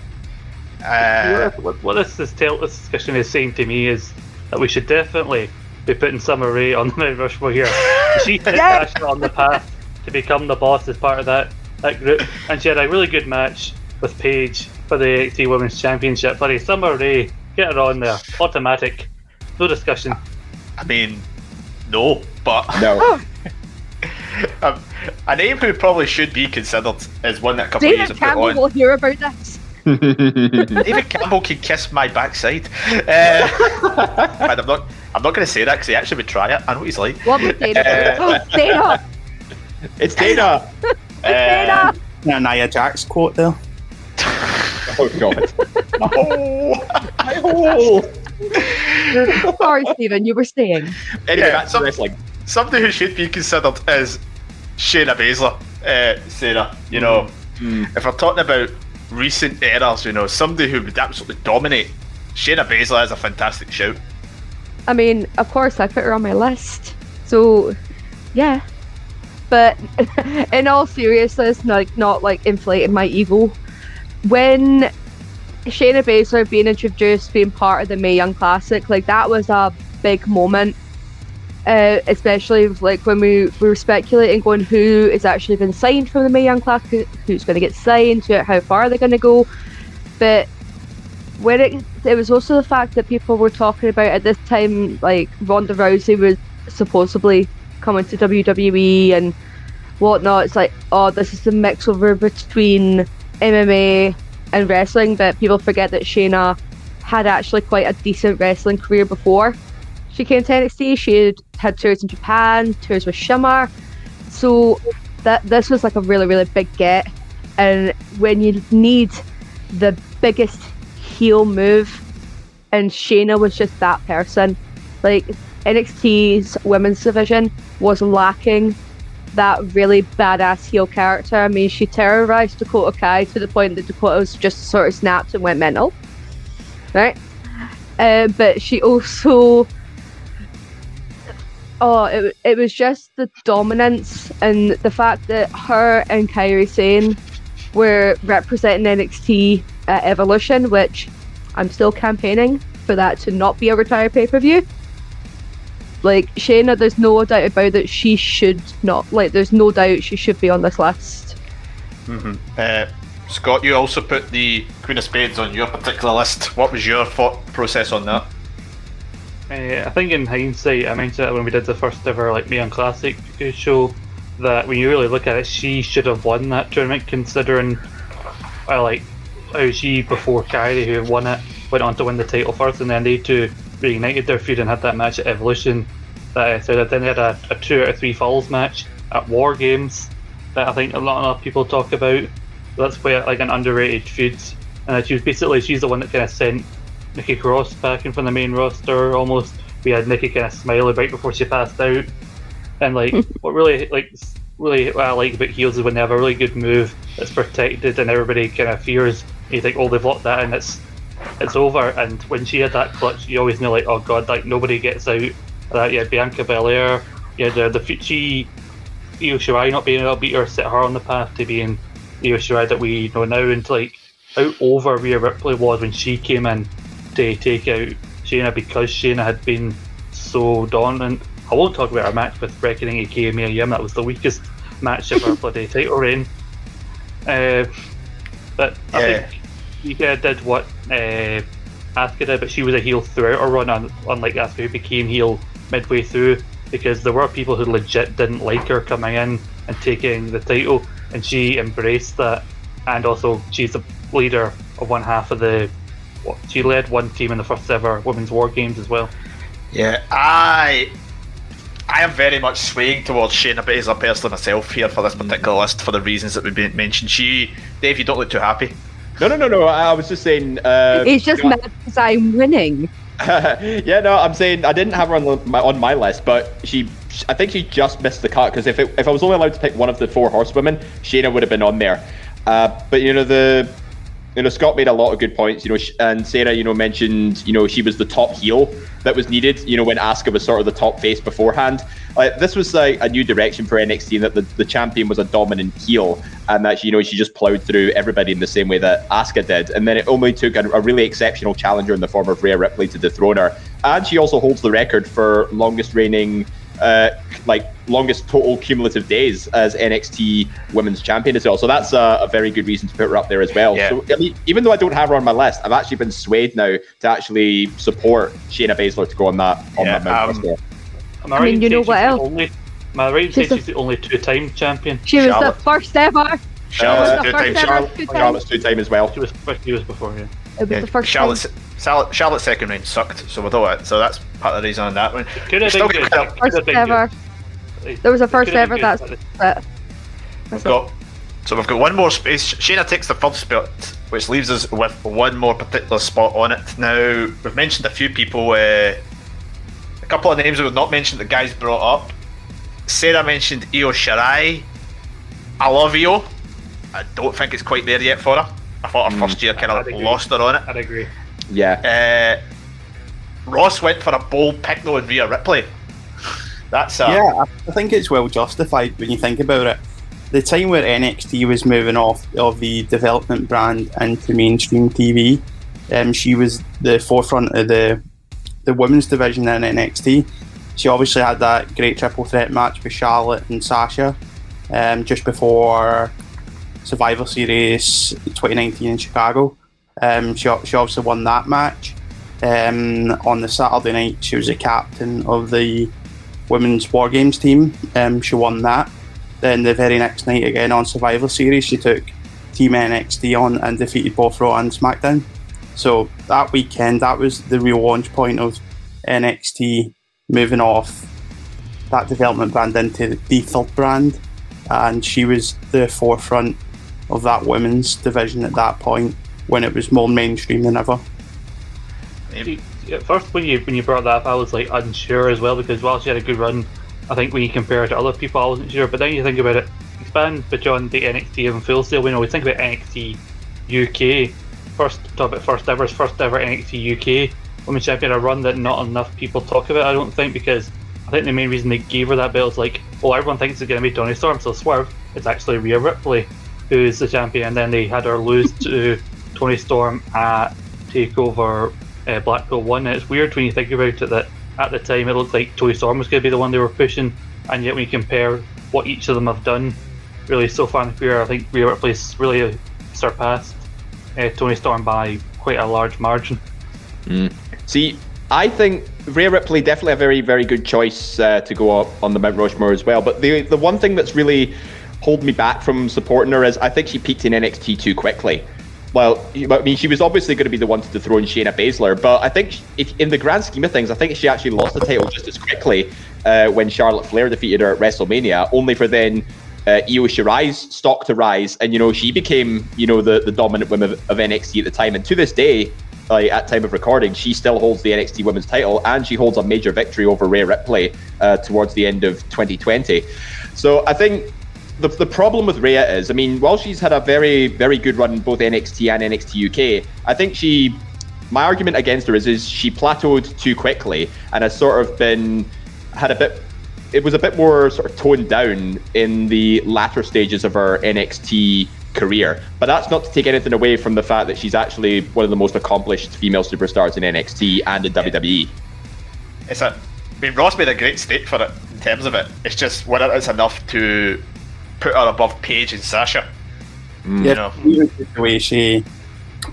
Uh, what, what this is tell this discussion is saying to me is that we should definitely be putting Summer Rae on the Mount Rushmore here. *laughs* She set Yeah. Sasha on the path to become the boss as part of that that group, and she had a really good match with Paige for the NXT Women's Championship. Bloody Summer Rae, get her on there, automatic, no discussion. I mean, no, but No, *laughs* um, a name who probably should be considered is one that a couple of years David have put Campbell on. will hear about this. *laughs* David Campbell can kiss my backside. Uh, I'm not. I'm not going to say that because he actually would try it. I know what he's like. What would Dana? *laughs* Uh, oh, Dana! *laughs* it's Dana. *laughs* Dana! Uh, Nia Jax quote there. Oh God. oh. Sorry, Stephen, you were saying. Anyway, Yeah, back to some- wrestling. somebody who should be considered is Shayna Baszler, uh, Sarah. You know, if we're talking about recent eras, you know, somebody who would absolutely dominate, Shayna Baszler is a fantastic shout. I mean, of course, I put her on my list. So, yeah. But *laughs* in all seriousness, like not like inflating my ego, when Shayna Baszler being introduced, being part of the Mae Young Classic, like that was a big moment. Uh, especially like when we, we were speculating going who is actually been signed from the Mae Young Classic, who's going to get signed, how far they're going to go. But when it it was also the fact that people were talking about at this time, like Ronda Rousey was supposedly coming to WWE and whatnot. It's like, oh, this is the mix over between MMA and wrestling, but people forget that Shayna had actually quite a decent wrestling career before she came to NXT. She had had tours in Japan, tours with Shimmer, so that this was like a really really big get. And when you need the biggest heel move, and Shayna was just that person, like NXT's women's division was lacking that really badass heel character. I mean, she terrorized Dakota Kai to the point that Dakota was just sort of snapped and went mental, right? Uh, but she also, oh, it, it was just the dominance and the fact that her and Kairi Sane were representing NXT at Evolution, which I'm still campaigning for that to not be a retired pay per view. Like Shayna, there's no doubt about that. She should not. Like, there's no doubt she should be on this list. Mm-hmm. Uh, Scott, you also put the Queen of Spades on your particular list. What was your thought process on that? Uh, I think in hindsight, I mentioned it when we did the first ever like Mae Young Classic show that when you really look at it, she should have won that tournament, considering uh, like how she before Kairi, who won it, went on to win the title first, and then they two reignited their feud and had that match at Evolution. That uh, so then they had a, a two out of three falls match at War Games that I think a lot of people talk about. That's quite like an underrated feud. And she was basically she's the one that kind of sent Nikki Cross back in from the main roster almost. We had Nikki kind of smiling right before she passed out. And like *laughs* what really like really what I like about heels is when they have a really good move that's protected and everybody kind of fears. You think, oh, they've locked that and it's it's over. And when she had that clutch, you always know like, oh god, like nobody gets out. That yeah, Bianca Belair, yeah, the the she Io Shirai not being able to beat her set her on the path to being Io Shirai that we know now, and like how over Rhea Ripley was when she came in to take out Shayna because Shayna had been so dominant. I won't talk about her match with Reckoning aka Mia Yim, that was the weakest match of her bloody title reign. Uh, but I Yeah. think Ika did what uh, Asuka did, but she was a heel throughout her run, un- unlike Asuka who became heel midway through, because there were people who legit didn't like her coming in and taking the title, and she embraced that, and also she's the leader of one half of the. what- She led one team in the first ever women's war games as well. Yeah, I I am very much swaying towards Shayna Baszler personally myself here for this particular list for the reasons that we've been mentioned. She, Dave, you don't look too happy. No, no, no, no. I was just saying. Uh, It's just you know, mad because I'm winning. *laughs* yeah, no, I'm saying I didn't have her on my on my list, but she, I think she just missed the cut because if it, if I was only allowed to pick one of the four horsewomen, Shayna would have been on there. Uh, but you know the, you know Scott made a lot of good points. You know, and Sarah, you know, mentioned you know she was the top heel that was needed. You know, when Asuka was sort of the top face beforehand. Like this was like a new direction for NXT, that the, the champion was a dominant heel, and that you know she just plowed through everybody in the same way that Asuka did. And then it only took a, a really exceptional challenger in the form of Rhea Ripley to dethrone her. And she also holds the record for longest reigning, uh, like longest total cumulative days as NXT Women's Champion as well. So that's a, a very good reason to put her up there as well. Yeah. So I mean, even though I don't have her on my list, I've actually been swayed now to actually support Shayna Baszler to go on that on Yeah, that Mount um, Rushmore. I, I mean, you know what else? Only, am I right She's the- the only two-time champion? She was Charlotte. the first ever. Charlotte's Uh, two the times. first ever Charlotte, two Charlotte's two time as well. She was she was before, yeah. It was yeah, the first Charlotte's, time. Charlotte, Charlotte's second round sucked, so we don't. So that's part of the reason on that one. Could have been good. credit. Could have First been ever. good. There was a first ever. been That's good. it. We've That's got so we've got one more space. Shayna takes the third spot, which leaves us with one more particular spot on it. Now we've mentioned a few people. Uh, a couple of names we've not mentioned. The guys brought up. Sarah mentioned Io Shirai. I love Io. I don't think it's quite there yet for her. I thought her first year kind I'd of lost her on it. I'd agree. Yeah. Uh, Ross went for a bold pick though in Rhea Ripley. *laughs* That's uh, Yeah, I- I think it's well justified when you think about it. The time where NXT was moving off of the development brand into mainstream TV, um, she was the forefront of the the women's division in NXT. She obviously had that great triple threat match with Charlotte and Sasha um, just before Survivor Series 2019 in Chicago. Um, she, she obviously won that match. Um, on the Saturday night, she was a captain of the women's War Games team. Um, she won that. Then the very next night, again on Survivor Series, she took Team NXT on and defeated both Raw and SmackDown. So that weekend, that was the real launch point of NXT moving off that development brand into the third brand, and she was the forefront of that women's division at that point when it was more mainstream than ever. At first, when you when you brought that up, I was like unsure as well because while she had a good run, I think when you compare her to other people, I wasn't sure. But then you think about it, expand beyond the NXT and Full Sail. We know we think about NXT UK, first about first ever, first ever NXT UK women's champion, a run that not enough people talk about. I don't think because I think the main reason they gave her that belt is like, oh, everyone thinks it's going to be Toni Storm, so swerve. It's actually Rhea Ripley who's the champion, and then they had her lose to Toni Storm at Takeover uh, Blackpool One. And it's weird when you think about it that at the time it looked like Toni Storm was going to be the one they were pushing, and yet when you compare what each of them have done, really so far in the career, I think Rhea Ripley's really surpassed uh, Toni Storm by quite a large margin. See, I think Rhea Ripley definitely a very, very good choice uh, to go up on the Mount Rushmore as well. But the the one thing that's really holding me back from supporting her is I think she peaked in NXT too quickly. Well, I mean, she was obviously going to be the one to dethrone Shayna Baszler, but I think if, in the grand scheme of things, I think she actually lost the title just as quickly uh, when Charlotte Flair defeated her at WrestleMania, only for then uh, Io Shirai's stock to rise, and you know she became you know the, the dominant woman of, of NXT at the time, and to this day, like at time of recording, she still holds the NXT Women's title, and she holds a major victory over Rhea Ripley uh, towards the end of 2020. So I think the, the problem with Rhea is, I mean, while she's had a very, very good run in both NXT and NXT UK, I think she, my argument against her is, is she plateaued too quickly and has sort of been, had a bit, it was a bit more sort of toned down in the latter stages of her NXT career. But that's not to take anything away from the fact that she's actually one of the most accomplished female superstars in NXT and in E. WWE. it's a. I mean, Ross made a great stake for it in terms of it. It's just whether it's enough to put her above Paige and Sasha. You know, the way she,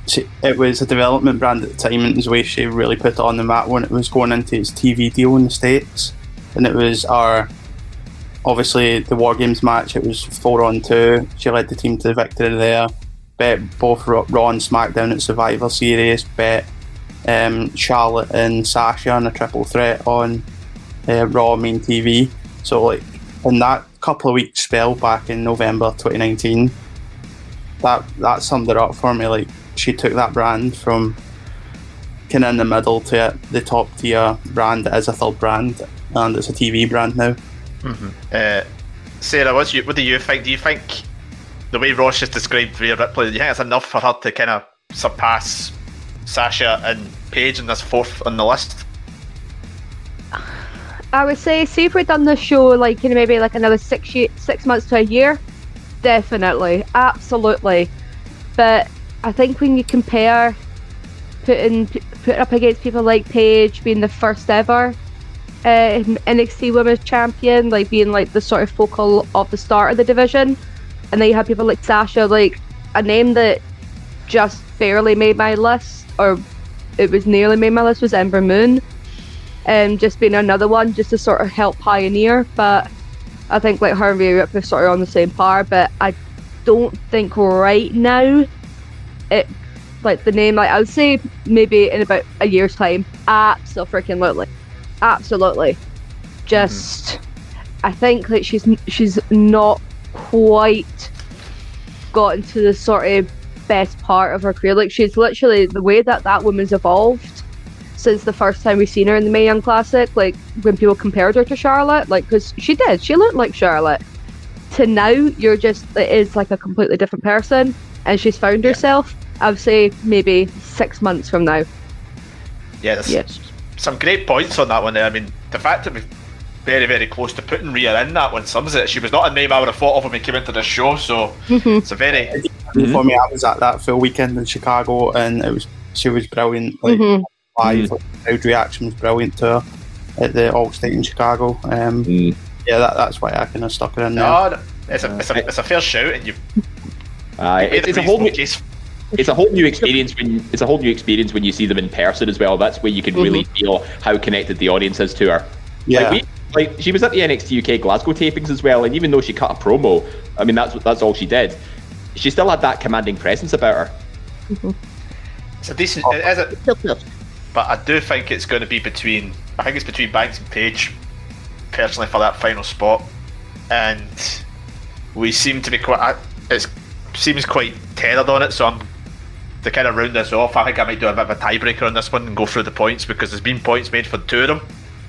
she, it was a development brand at the time, and the way she really put it on the map when it was going into its TV deal in the states, and it was our, obviously the War Games match. It was four on two. She led the team to the victory there. Bet both Raw Raw and SmackDown at Survivor Series. Bet um, Charlotte and Sasha on a triple threat on uh, Raw main TV. So like in that couple of weeks spell back in November 2019 that that summed it up for me. Like she took that brand from kind of in the middle to the top tier brand as a third brand, and it's a TV brand now. uh, Sarah, what's you, what do you think? Do you think the way Ross just described Rhea Ripley, do you think it's enough for her to kind of surpass Sasha and Paige in this fourth on the list? *sighs* I would say, see if we'd done this show like you know maybe like another six ye- six months to a year, definitely, absolutely. But I think when you compare putting put up against people like Paige being the first ever uh, NXT Women's Champion, like being like the sort of focal of the start of the division, and then you have people like Sasha, like a name that just barely made my list, or it was nearly made my list was Ember Moon um, just being another one just to sort of help pioneer. But I think like her and Rhea Ripley sort of on the same par. But I don't think right now it like the name like I would say maybe in about a year's time. Absolutely, freaking absolutely. Just I think that she's she's not quite gotten to the sort of best part of her career. Like she's literally the way that that woman's evolved since the first time we've seen her in the Mae Young Classic, like when people compared her to Charlotte, like because she did, she looked like Charlotte. To now, you're just it is like a completely different person, and she's found herself. I would say maybe six months from now. Yeah, there's Yeah. some great points on that one there. I mean, the fact that we've very, very close to putting Rhea in that one sums it. She was not a name I would have thought of when we came into this show, so it's a very For me, I was at that full weekend in Chicago, and it was she was brilliant. Like Mhm. Live, like, crowd reaction was brilliant to her at the Allstate in Chicago. Um, Mm. Yeah, that, that's why I kind of stuck it in there. no, no, it's a, it's a, it's a fair shout, and you've Uh, it's, a it's a whole new, case. it's a whole new experience when it's a whole new experience when you see them in person as well. That's where you can really feel how connected the audience is to her. yeah, Like, we, like she was at the NXT UK Glasgow tapings as well, and even though she cut a promo, I mean that's that's all she did. She still had that commanding presence about her. It's a decent, it is a, but I do think it's going to be between. I think it's between Banks and Paige, personally, for that final spot, and we seem to be quite. It seems quite tethered on it, so I'm to kind of round this off. I think I might do a bit of a tiebreaker on this one and go through the points because there's been points made for two of them.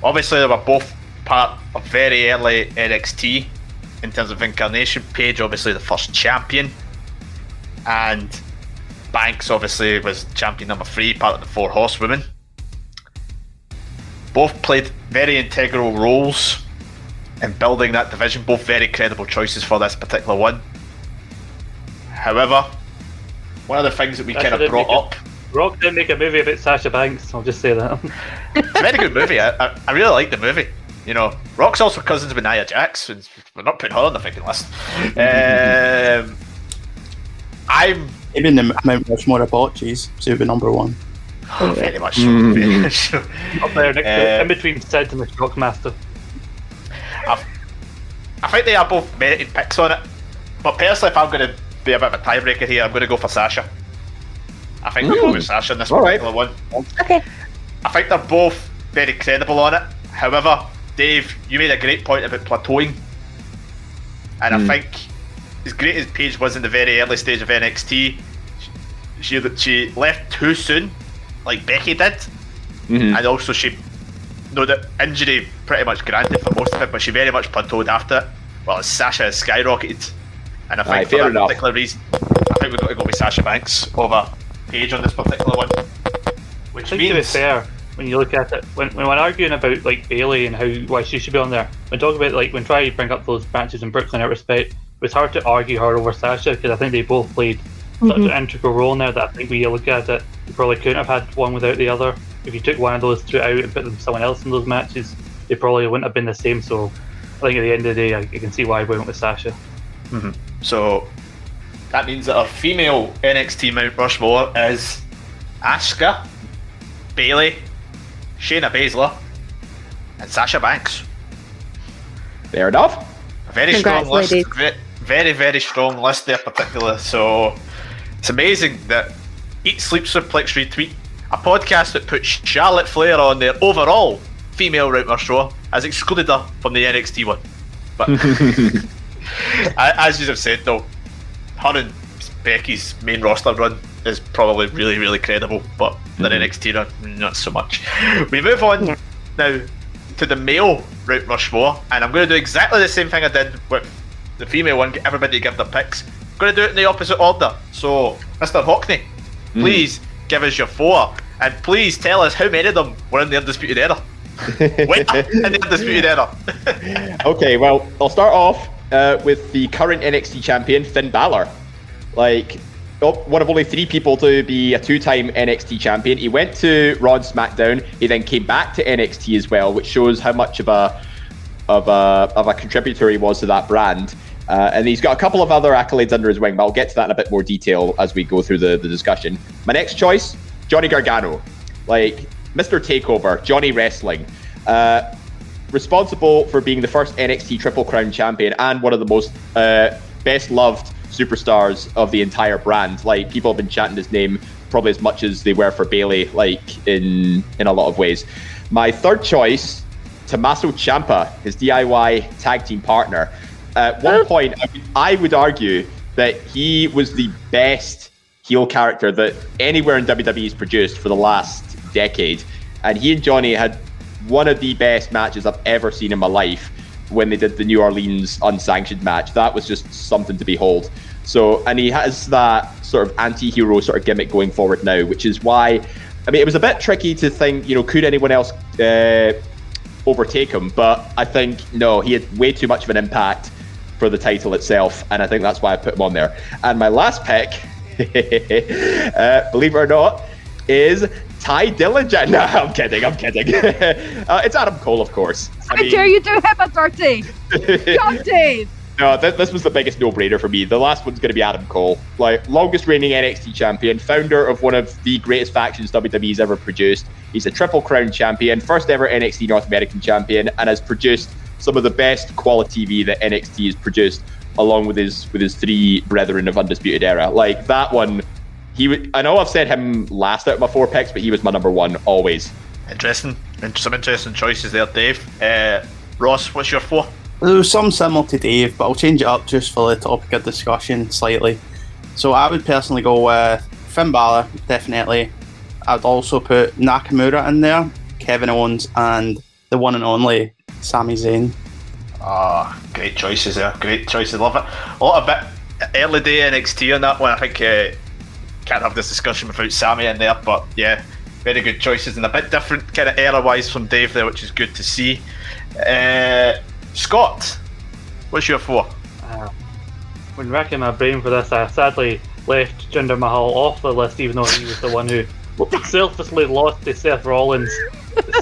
Obviously, they were both part of very early NXT in terms of incarnation. Paige, obviously, the first champion, and Banks obviously was champion number three, part of the Four Horsewomen. Both played very integral roles in building that division, both very credible choices for this particular one. However, one of the things that we That's kind of brought make up, Rock didn't make a movie about Sasha Banks. I'll just say that. it's *laughs* a very good movie. I, I, I really like the movie. You know, Rock's also cousins with Nia Jax, and we're not putting her on the fucking list. *laughs* Um, I'm maybe in the Mount Rushmore of botches, she would be number one. Very much so. Mm. very *laughs* much so. Up there, next Uh, to, in between Sid and the Shockmaster. I think they are both merited picks on it. But personally, if I'm going to be a bit of a tiebreaker here, I'm going to go for Sasha. I think we'll go with Sasha in this All right. particular one. Okay. I think they're both very credible on it. However, Dave, you made a great point about plateauing. And I think, as great as Paige was in the very early stage of NXT, she, she left too soon, like Becky did. Mhm. And also, she, no, the injury pretty much granted for most of it, but she very much plateaued after it. Well, Sasha has skyrocketed. And I think Aye, for fair that enough. particular reason, I think we've got to go with Sasha Banks over Paige on this particular one. Which I think to be fair, when you look at it, when, when we're arguing about like Bayley and how why she should be on there, when talking about like when try to bring up those matches in Brooklyn out respect, it was hard to argue her over Sasha because I think they both played such mm-hmm. an integral role in there that I think when you look at it, you probably couldn't have had one without the other. If you took one of those two out and put them someone else in those matches, they probably wouldn't have been the same. So I think at the end of the day, I, I can see why we went with Sasha. Mm-hmm. So that means that our female NXT Mount Rushmore is Asuka, Bayley, Shayna Baszler, and Sasha Banks. Fair enough. A very Congrats, strong list. ladies. Very, very strong list there, particularly. So it's amazing that Eat Sleep Suplex retweet a podcast that puts Charlotte Flair on their overall female Mount Rushmore has excluded her from the NXT one. But *laughs* as you have said, though, her and Becky's main roster run is probably really, really credible, but their mm-hmm. NXT run, not so much. We move on now to the male Route Rushmore, and I'm going to do exactly the same thing I did with the female one, get everybody to give their picks. Going to do it in the opposite order. So, Mr. Hockney, please give us your four, and please tell us how many of them were in the Undisputed Era. *laughs* In the Undisputed Era. *laughs* Okay, well, I'll start off uh, with the current NXT champion, Finn Balor. Like, oh, one of only three people to be a two-time NXT champion. He went to Raw SmackDown. He then came back to NXT as well, which shows how much of a of a of a contributor he was to that brand. Uh, and he's got a couple of other accolades under his wing, but I'll get to that in a bit more detail as we go through the, the discussion. My next choice, Johnny Gargano. Like, Mr. Takeover, Johnny Wrestling. Uh, responsible for being the first NXT Triple Crown champion and one of the most uh, best loved superstars of the entire brand. Like people have been chanting his name probably as much as they were for Bayley, like in in a lot of ways. My third choice, Tommaso Ciampa, his DIY tag team partner. At one point, I would, I would argue that he was the best heel character that anywhere in WWE's produced for the last decade. And he and Johnny had one of the best matches I've ever seen in my life when they did the New Orleans unsanctioned match. That was just something to behold. So, and he has that sort of anti-hero sort of gimmick going forward now, which is why, I mean, it was a bit tricky to think, you know, could anyone else uh, overtake him. But I think no, he had way too much of an impact for the title itself, and I think that's why I put him on there. And my last pick, *laughs* uh, believe it or not, is Tye Dillinger. *laughs* No, I'm kidding. I'm kidding. *laughs* uh, it's Adam Cole, of course. How dare you do him a dirty? God, Dave. No, th- this was the biggest no-brainer for me. The last one's going to be Adam Cole, like longest reigning NXT champion, founder of one of the greatest factions WWE's ever produced. He's a triple crown champion, first ever NXT North American champion, and has produced some of the best quality TV that NXT has produced, along with his with his three brethren of Undisputed Era. Like that one, he. W- I know I've said him last out of my four picks, but he was my number one always. Interesting. Some interesting choices there, Dave. Uh, Ross, what's your four? There was some similar to Dave, but I'll change it up just for the topic of discussion slightly. So I would personally go with Finn Balor, definitely. I'd also put Nakamura in there, Kevin Owens, and the one and only Sami Zayn. Ah, great choices there. Great choices. Love it. A lot of bit early day NXT on that one. I think uh, can't have this discussion without Sami in there, but yeah, very good choices and a bit different kind of era wise from Dave there, which is good to see. Uh, Scott, what's your four? Uh, when racking my brain for this, I sadly left Jinder Mahal off the list, even though he was the one who *laughs* selflessly lost to Seth Rollins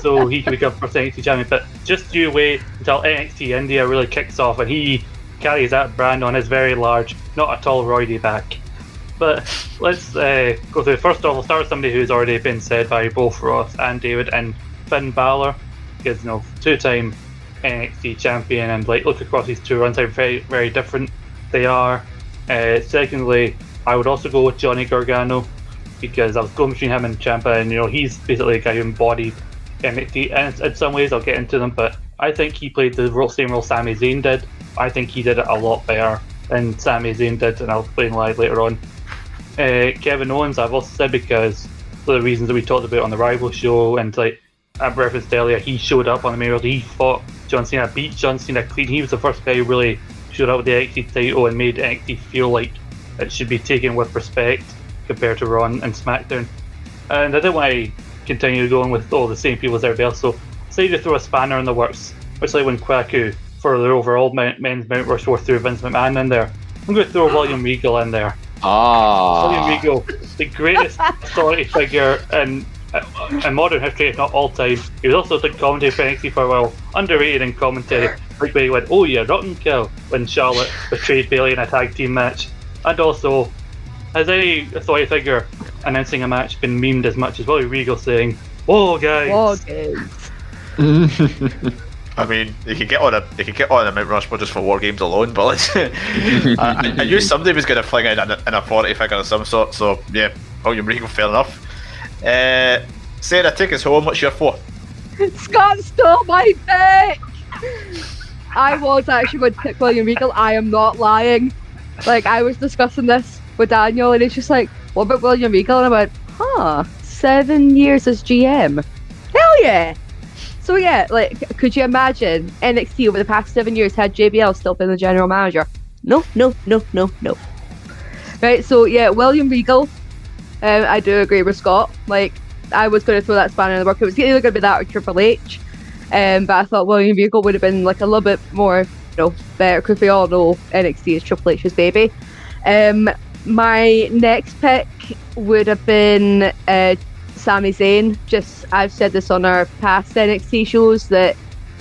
so he could become first NXT champion. But just you wait until NXT India really kicks off and he carries that brand on his very large, not at all roidy back. But let's uh, go through. First off, we'll start with somebody who's already been said by both Ross and David and Finn Balor, because you know, two-time NXT champion, and like look across these two runs, how very very different they are. Uh, secondly, I would also go with Johnny Gargano because I was going between him and Ciampa, and you know he's basically a guy who embodied And in some ways, I'll get into them, but I think he played the role, same role Sami Zayn did. I think he did it a lot better than Sami Zayn did, and I'll explain why later on. Uh, Kevin Owens, I've also said because for the reasons that we talked about on the Rival show, and like I referenced earlier, he showed up on the main roster. He fought John Cena, beat John Cena clean. He was the first guy who really showed up with the NXT title and made NXT feel like it should be taken with respect compared to Raw and SmackDown. And I didn't want to continue going with all the same people as everybody else, so say to throw a spanner in the works, which like when Kwaku for the overall men's Mount Rushmore threw Vince McMahon in there. I'm going to throw William Regal in there. Ah, William Regal, the greatest *laughs* authority figure in, in modern history, if not all time. He was also did commentary for NXT for a while, underrated in commentary. Like when he went, "Oh yeah, rotten kill" when Charlotte betrayed Bayley in a tag team match, and also has any authority figure announcing a match been memed as much as William Regal saying, "Whoa guys"? Oh, games. *laughs* I mean, you could get on a you could get on a Mount Rushmore just for war games alone, but let's, *laughs* I, I, I knew *laughs* somebody was going to fling out in a, in a forty figure of some sort. So yeah, William Regal, fair enough. Uh, Sarah, take us home. What's your four? Scott stole my pick. I was actually going to pick William Regal. I am not lying. Like I was discussing this with Daniel, and he's just like, "What about William Regal?" And I went, "Huh, seven years as GM. Hell yeah!" So yeah, like, could you imagine NXT over the past seven years had JBL still been the general manager? No, no, no, no, no. Right. So yeah, William Regal. Um, I do agree with Scott. Like, I was going to throw that spanner in the work. It was either going to be that or Triple H. Um, but I thought William Regal would have been like a little bit more, you know, better because we all know NXT is Triple H's baby. Um, my next pick would have been uh, Sami Zayn. Just I've said this on our past NXT shows that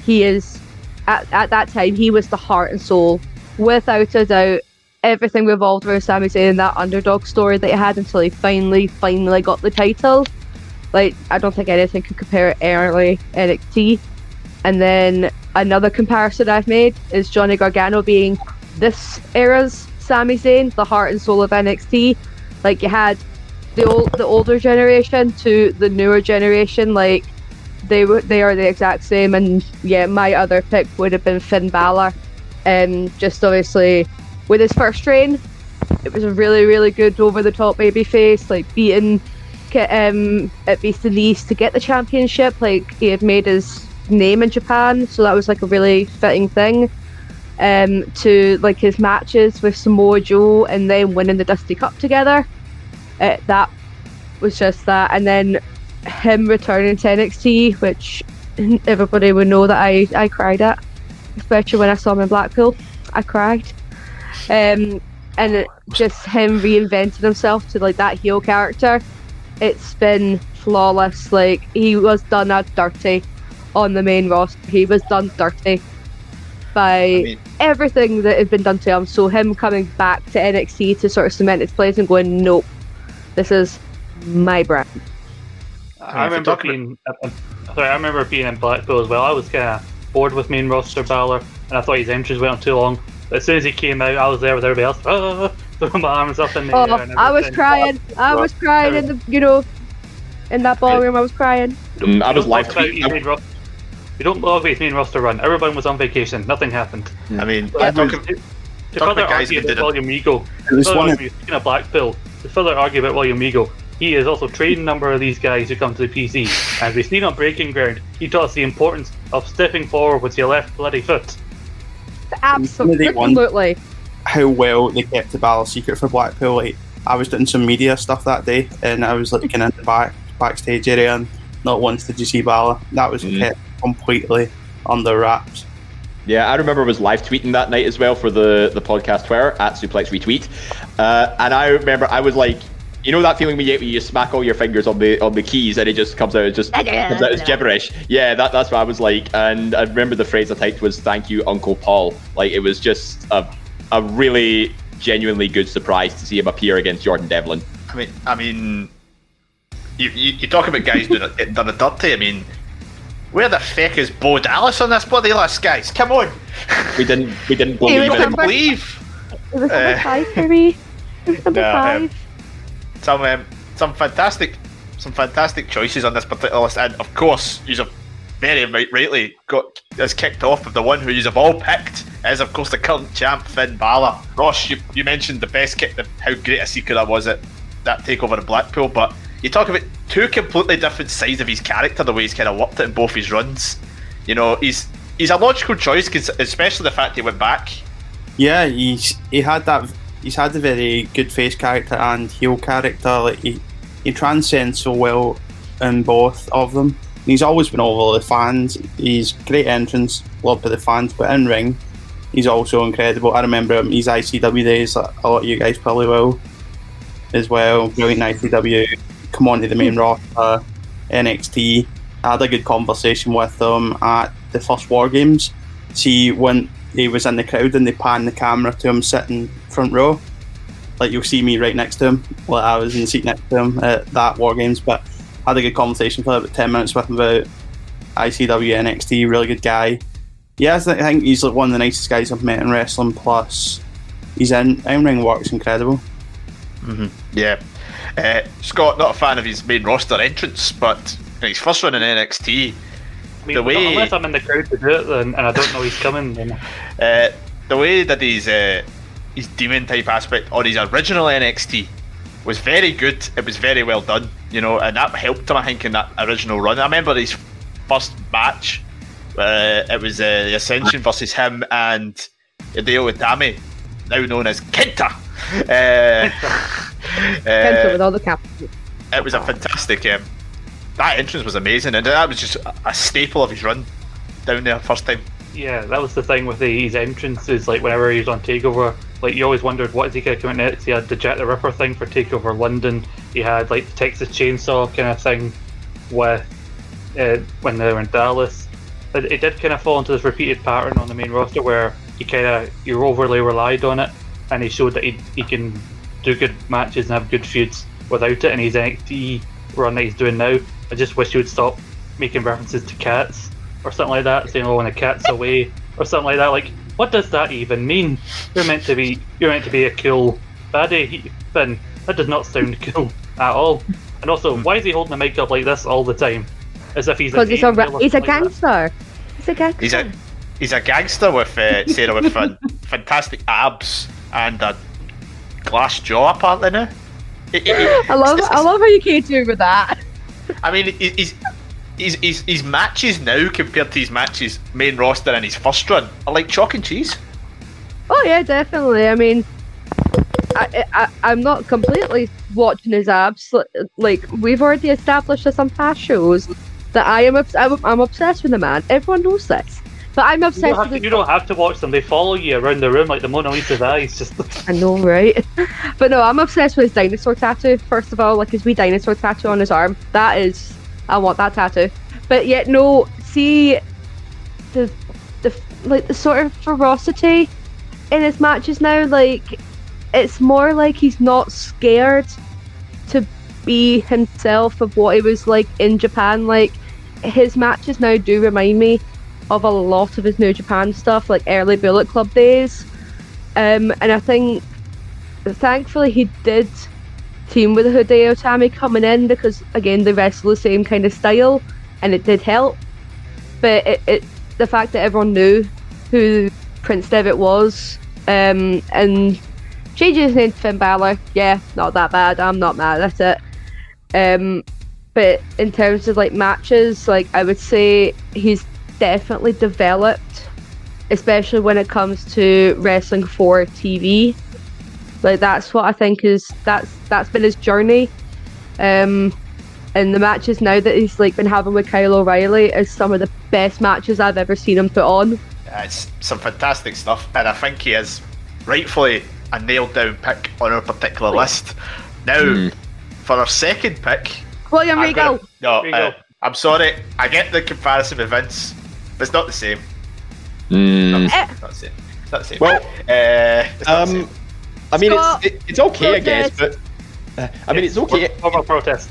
he is at, at that time he was the heart and soul, without a doubt. Everything revolved around Sami Zayn, that underdog story that he had until he finally, finally got the title. Like I don't think anything could compare it early NXT. And then another comparison I've made is Johnny Gargano being this era's Sami Zayn, the heart and soul of NXT. Like you had the old, the older generation to the newer generation. Like they were, they are the exact same. And yeah, my other pick would have been Finn Balor. And just obviously with his first reign, it was a really, really good over the top baby face, like beating um, at Beast of the East to get the championship. Like he had made his name in Japan, so that was like a really fitting thing. Um, to like his matches with Samoa Joe and then winning the Dusty Cup together. Uh, that was just that, and then him returning to NXT, which everybody would know that I, I cried at, especially when I saw him in Blackpool. I cried. Um, and just him reinventing himself to like that heel character, it's been flawless. Like he was done out dirty on the main roster. He was done dirty by mean- everything that had been done to him. So him coming back to NXT to sort of cement his place and going, nope, this is my brand. I if you're remember being uh, sorry. I remember being in Blackpool as well. I was kind of bored with main roster Balor, and I thought his entrance went on too long. But as soon as he came out, I was there with everybody else, ah, *laughs* throwing my arms up in the Oh, air. And I was crying. I was crying in the, you know, in that ballroom. I was crying. Mm, I was don't live talk about his tweeting. Main ros- You don't talk about his main roster run. Everyone was on vacation. Nothing happened. I mean, Yeah. talking- To, to further argue who about didn't- William Regal, It was one of argue, speaking of Blackpool, to further argue about William Regal, he is also trained a number of these guys who come to the PC. As we've seen on Breaking Ground, he taught us the importance of stepping forward with your left bloody foot. Absolutely. how well they kept the Balor secret for Blackpool. Like, I was doing some media stuff that day, and I was looking in the back backstage area, and not once did you see Balor. That was Mhm. kept completely under wraps. Yeah, I remember I was live tweeting that night as well for the, the podcast Twitter at Suplex Retweet. Uh, and I remember I was like, you know that feeling when you, when you smack all your fingers on the on the keys and it just comes out, it just comes out as gibberish. Yeah, that, that's what I was like. And I remember the phrase I typed was "Thank you, Uncle Paul." Like it was just a a really genuinely good surprise to see him appear against Jordan Devlin. I mean, I mean, you, you, you talk about guys doing it, done it dirty. I mean, where the feck is Bo Dallas on this bloody list, guys? Come on, We didn't we didn't He believe was it. number- believe It was number Uh, five for me. It was number Yeah, um, some um, some fantastic some fantastic choices on this particular list, and of course, you have very rightly got us kicked off with the one who you have all picked is of course the current champ Finn Balor. Ross, you, you mentioned the best kick, the, how great a secret that was at that takeover in Blackpool, but you talk about two completely different sides of his character, the way he's kind of worked it in both his runs. You know, he's he's a logical choice, especially the fact he went back. Yeah, he's he had that. He's had a very good face character and heel character. Like he, he transcends so well in both of them. He's always been over the fans. He's great entrance, loved by the fans, but in ring, he's also incredible. I remember him, his ICW days. A lot of you guys probably will as well. Brilliant ICW. Come on to the main roster, NXT. I had a good conversation with him at the first War Games. See when he was in the crowd and they panned the camera to him sitting front row. Like you'll see me right next to him. Well, I was in the seat next to him at that War Games, but I had a good conversation for about ten minutes with him about ICW NXT. Really good guy. Yeah, I think he's like one of the nicest guys I've met in wrestling. Plus, he's in in ring works incredible. Mm-hmm. Yeah. Uh, Scott, not a fan of his main roster entrance, but in his first run in NXT, I mean, The way- unless I'm in the crowd to do it, then, and I don't know he's coming, then *laughs* uh, the way that his uh, his demon type aspect on his original NXT was very good. It was very well done, you know, and that helped him, I think, in that original run. I remember his first match. Uh, it was uh, the Ascension versus him and Hideo Itami, now known as Kenta. Uh, *laughs* uh, with all the captains. it was a fantastic. Um, that entrance was amazing, and that was just a, a staple of his run down there first time. yeah, that was the thing with the, his entrances. Like whenever he was on Takeover, like you always wondered what is he going to come in next. He had the Jack the Ripper thing for Takeover London. He had like the Texas Chainsaw kind of thing with uh, when they were in Dallas. But it did kind of fall into this repeated pattern on the main roster where you kind of you're overly relied on it, and he showed that he he can do good matches and have good feuds without it. And his NXT run that he's doing now, I just wish he would stop making references to cats or something like that, saying, "Oh, when the cat's away," or something like that. Like, what does that even mean? You're meant to be you're meant to be a cool baddie, Finn. That does not sound *laughs* cool at all. And also, why is he holding the mic up like this all the time, as if he's Because he's a ra- he's a something like that? gangster. He's a gangster. He's a he's a gangster with uh, Sarah with fan, *laughs* fantastic abs and a glass jaw apparently now. He- he- I love I love how you came to with that. I mean, he- he's. His, his, his matches now compared to his matches main roster and his first run are like chalk and cheese. Oh yeah, definitely. I mean, I, I I'm not completely watching his abs. Like we've already established this on past shows. that I am I'm, I'm obsessed with the man. Everyone knows this. But I'm You obsessed have with to, you don't have to watch them. They follow you around the room like the Mona Lisa's eyes. Just *laughs* I know, right? *laughs* but no, I'm obsessed with his dinosaur tattoo. First of all, like his wee dinosaur tattoo on his arm. That is, I want that tattoo. But yet, no. See, the the like the sort of ferocity in his matches now. Like, it's more like he's not scared to be himself of what he was like in Japan. Like, his matches now do remind me of a lot of his New Japan stuff, like early Bullet Club days. Um, and I think, thankfully, he did team with Hideo Itami coming in because, again, they wrestle the same kind of style, and it did help. But it, it the fact that everyone knew who Prince Devitt was, um, and changing his name to Finn Balor, yeah, not that bad. I'm not mad at it. Um, but in terms of like matches, like I would say he's definitely developed, especially when it comes to wrestling for TV. Like that's what I think is that's that's been his journey. Um, and the matches now that he's like been having with Kyle O'Reilly is some of the best matches I've ever seen him put on. Uh, It's some fantastic stuff, and I think he is rightfully a nailed down pick on our particular list. Now, for our second pick, William I'm Regal. gonna- no, Regal. uh, I'm sorry. I get the comparison with Vince, but it's not the same. Mm. It's not the same. It's not the same. Well, uh, it's not the Um. I mean, Scott, it's it, it's okay, I guess, but uh, I mean, it's okay. Formal protest.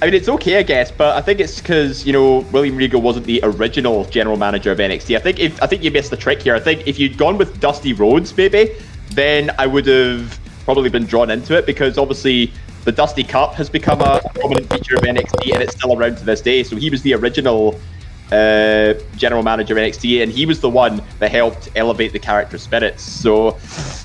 I mean, it's okay, I guess, but I think it's because you know William Regal wasn't the original general manager of NXT. I think if I think you missed the trick here. I think if you'd gone with Dusty Rhodes, maybe, then I would have probably been drawn into it because obviously the Dusty Cup has become a prominent feature of NXT and it's still around to this day. So he was the original uh, general manager of NXT, and he was the one that helped elevate the character spirits. So,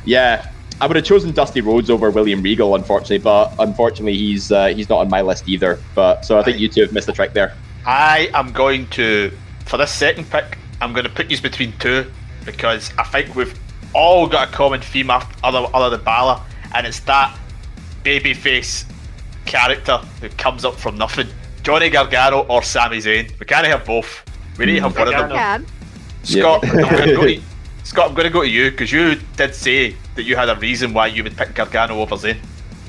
yeah, I would have chosen Dusty Rhodes over William Regal, unfortunately, but unfortunately he's uh, he's not on my list either. But so I think you two have missed the trick there. I am going to, for this second pick, I'm going to put you between two because I think we've all got a common theme after, other other than Balor, and it's that babyface character who comes up from nothing. Johnny Gargano or Sami Zayn. We can't have both. We need to have one of them. Gargano. can. Scott, Yeah. I'm going to go to, *laughs* Scott, I'm going to go to you because you did say that you had a reason why you would pick Gargano over Zayn.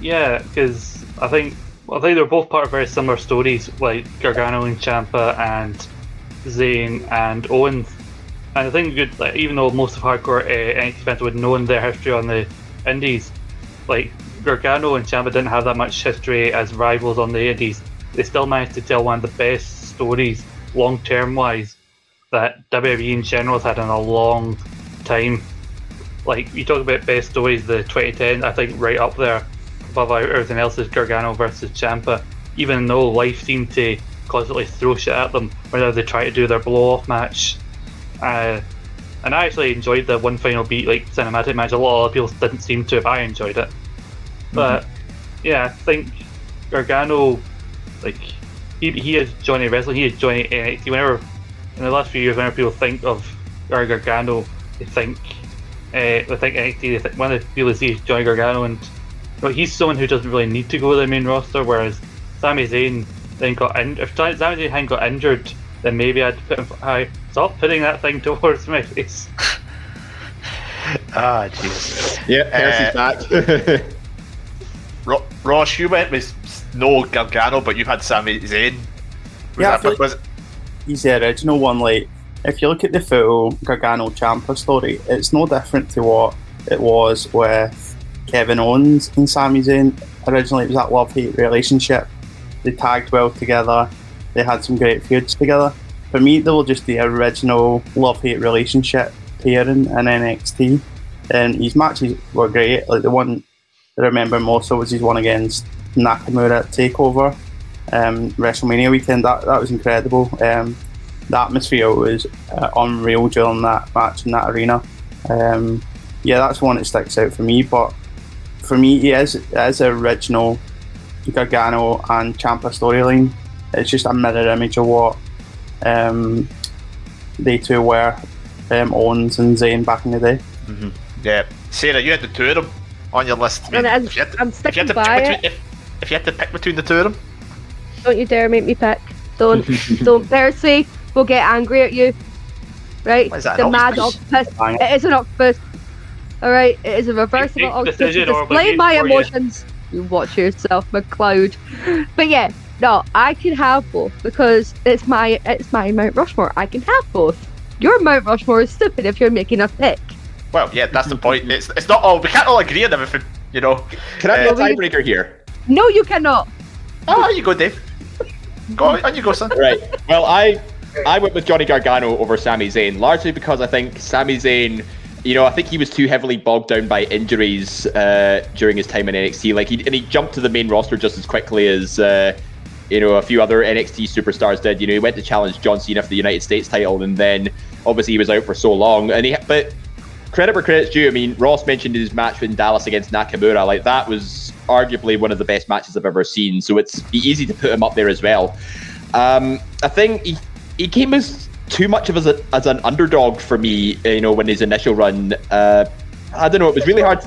Yeah, because I think I think they're both part of very similar stories, like Gargano and Ciampa and Zayn and Owens. And I think good, like, even though most of hardcore uh, NXT fans would know their history on the Indies, like Gargano and Ciampa didn't have that much history as rivals on the Indies. They still managed to tell one of the best stories, long term wise, that WWE in general has had in a long time. Like you talk about best stories, the 2010, I think right up there above everything else is Gargano versus Ciampa. Even though life seemed to constantly throw shit at them whenever they try to do their blow off match. Uh, and I actually enjoyed the one final beat like cinematic match. A lot of people didn't seem to. I enjoyed it, but yeah, I think Gargano, like he he is Johnny Wrestling. He is Johnny NXT. Whenever in the last few years, whenever people think of Gar- Gargano, they think uh, they think NXT. They think when they people see Johnny Gargano, and but he's someone who doesn't really need to go to the main roster. Whereas Sami Zayn then got in. If Sami Zayn hadn't got injured, then maybe I'd put him high. Stop putting that thing *laughs* towards my face. Ah, jeez. Yeah, Percy's back. *laughs* Ross, you went with no Gargano, but you've had Sami Zayn. Was Yeah, that, feel like- he's the original one. Like, if you look at the full Gargano Ciampa story, it's no different to what it was with Kevin Owens and Sami Zayn. Originally, it was that love hate relationship. They tagged well together. They had some great feuds together. For me, they were just the original love hate relationship pairing in NXT. And his matches were great. Like the one I remember most so was his one against Nakamura Takeover um, WrestleMania weekend. That that was incredible. Um, the atmosphere was uh, unreal during that match in that arena. Um, yeah, that's one that sticks out for me. But for me, he is as original Gargano and Ciampa storyline. It's just a mirror image of what um, they two were, um, Owens and Zayn back in the day. yeah. Sarah, you had the two of them on your list. I mean, And I'm- if you had to, I'm if you had sticking to by pick it. if, if you had to pick between the two of them, Don't you dare make me pick. Don't, *laughs* don't. Percy will get angry at you. Right? What is that, the an mad octopus? octopus. It is an octopus. All right, it is a reversible Make octopus. decision To display my for you. emotions. You watch yourself, McLeod. But yeah, no, I can have both because it's my it's my Mount Rushmore. I can have both. Your Mount Rushmore is stupid if you're making a pick. Well, yeah, that's the point. It's, it's not all. We can't all agree on everything, you know. Can I be Uh, a tiebreaker here? No, you cannot. Oh, you go, Dave. Go on, on you go, son. Right. Well, I I went with Johnny Gargano over Sami Zayn, largely because I think Sami Zayn, you know, I think he was too heavily bogged down by injuries uh, during his time in NXT. Like, he and he jumped to the main roster just as quickly as. Uh, you know, a few other NXT superstars did. You know, he went to challenge John Cena for the United States title, and then obviously he was out for so long. And he, but credit where credit's due. I mean, Ross mentioned his match in Dallas against Nakamura. Like that was arguably one of the best matches I've ever seen. So it's easy to put him up there as well. Um, I think he he came as too much of as, a, as an underdog for me. You know, when his initial run. Uh, I don't know. It was really hard.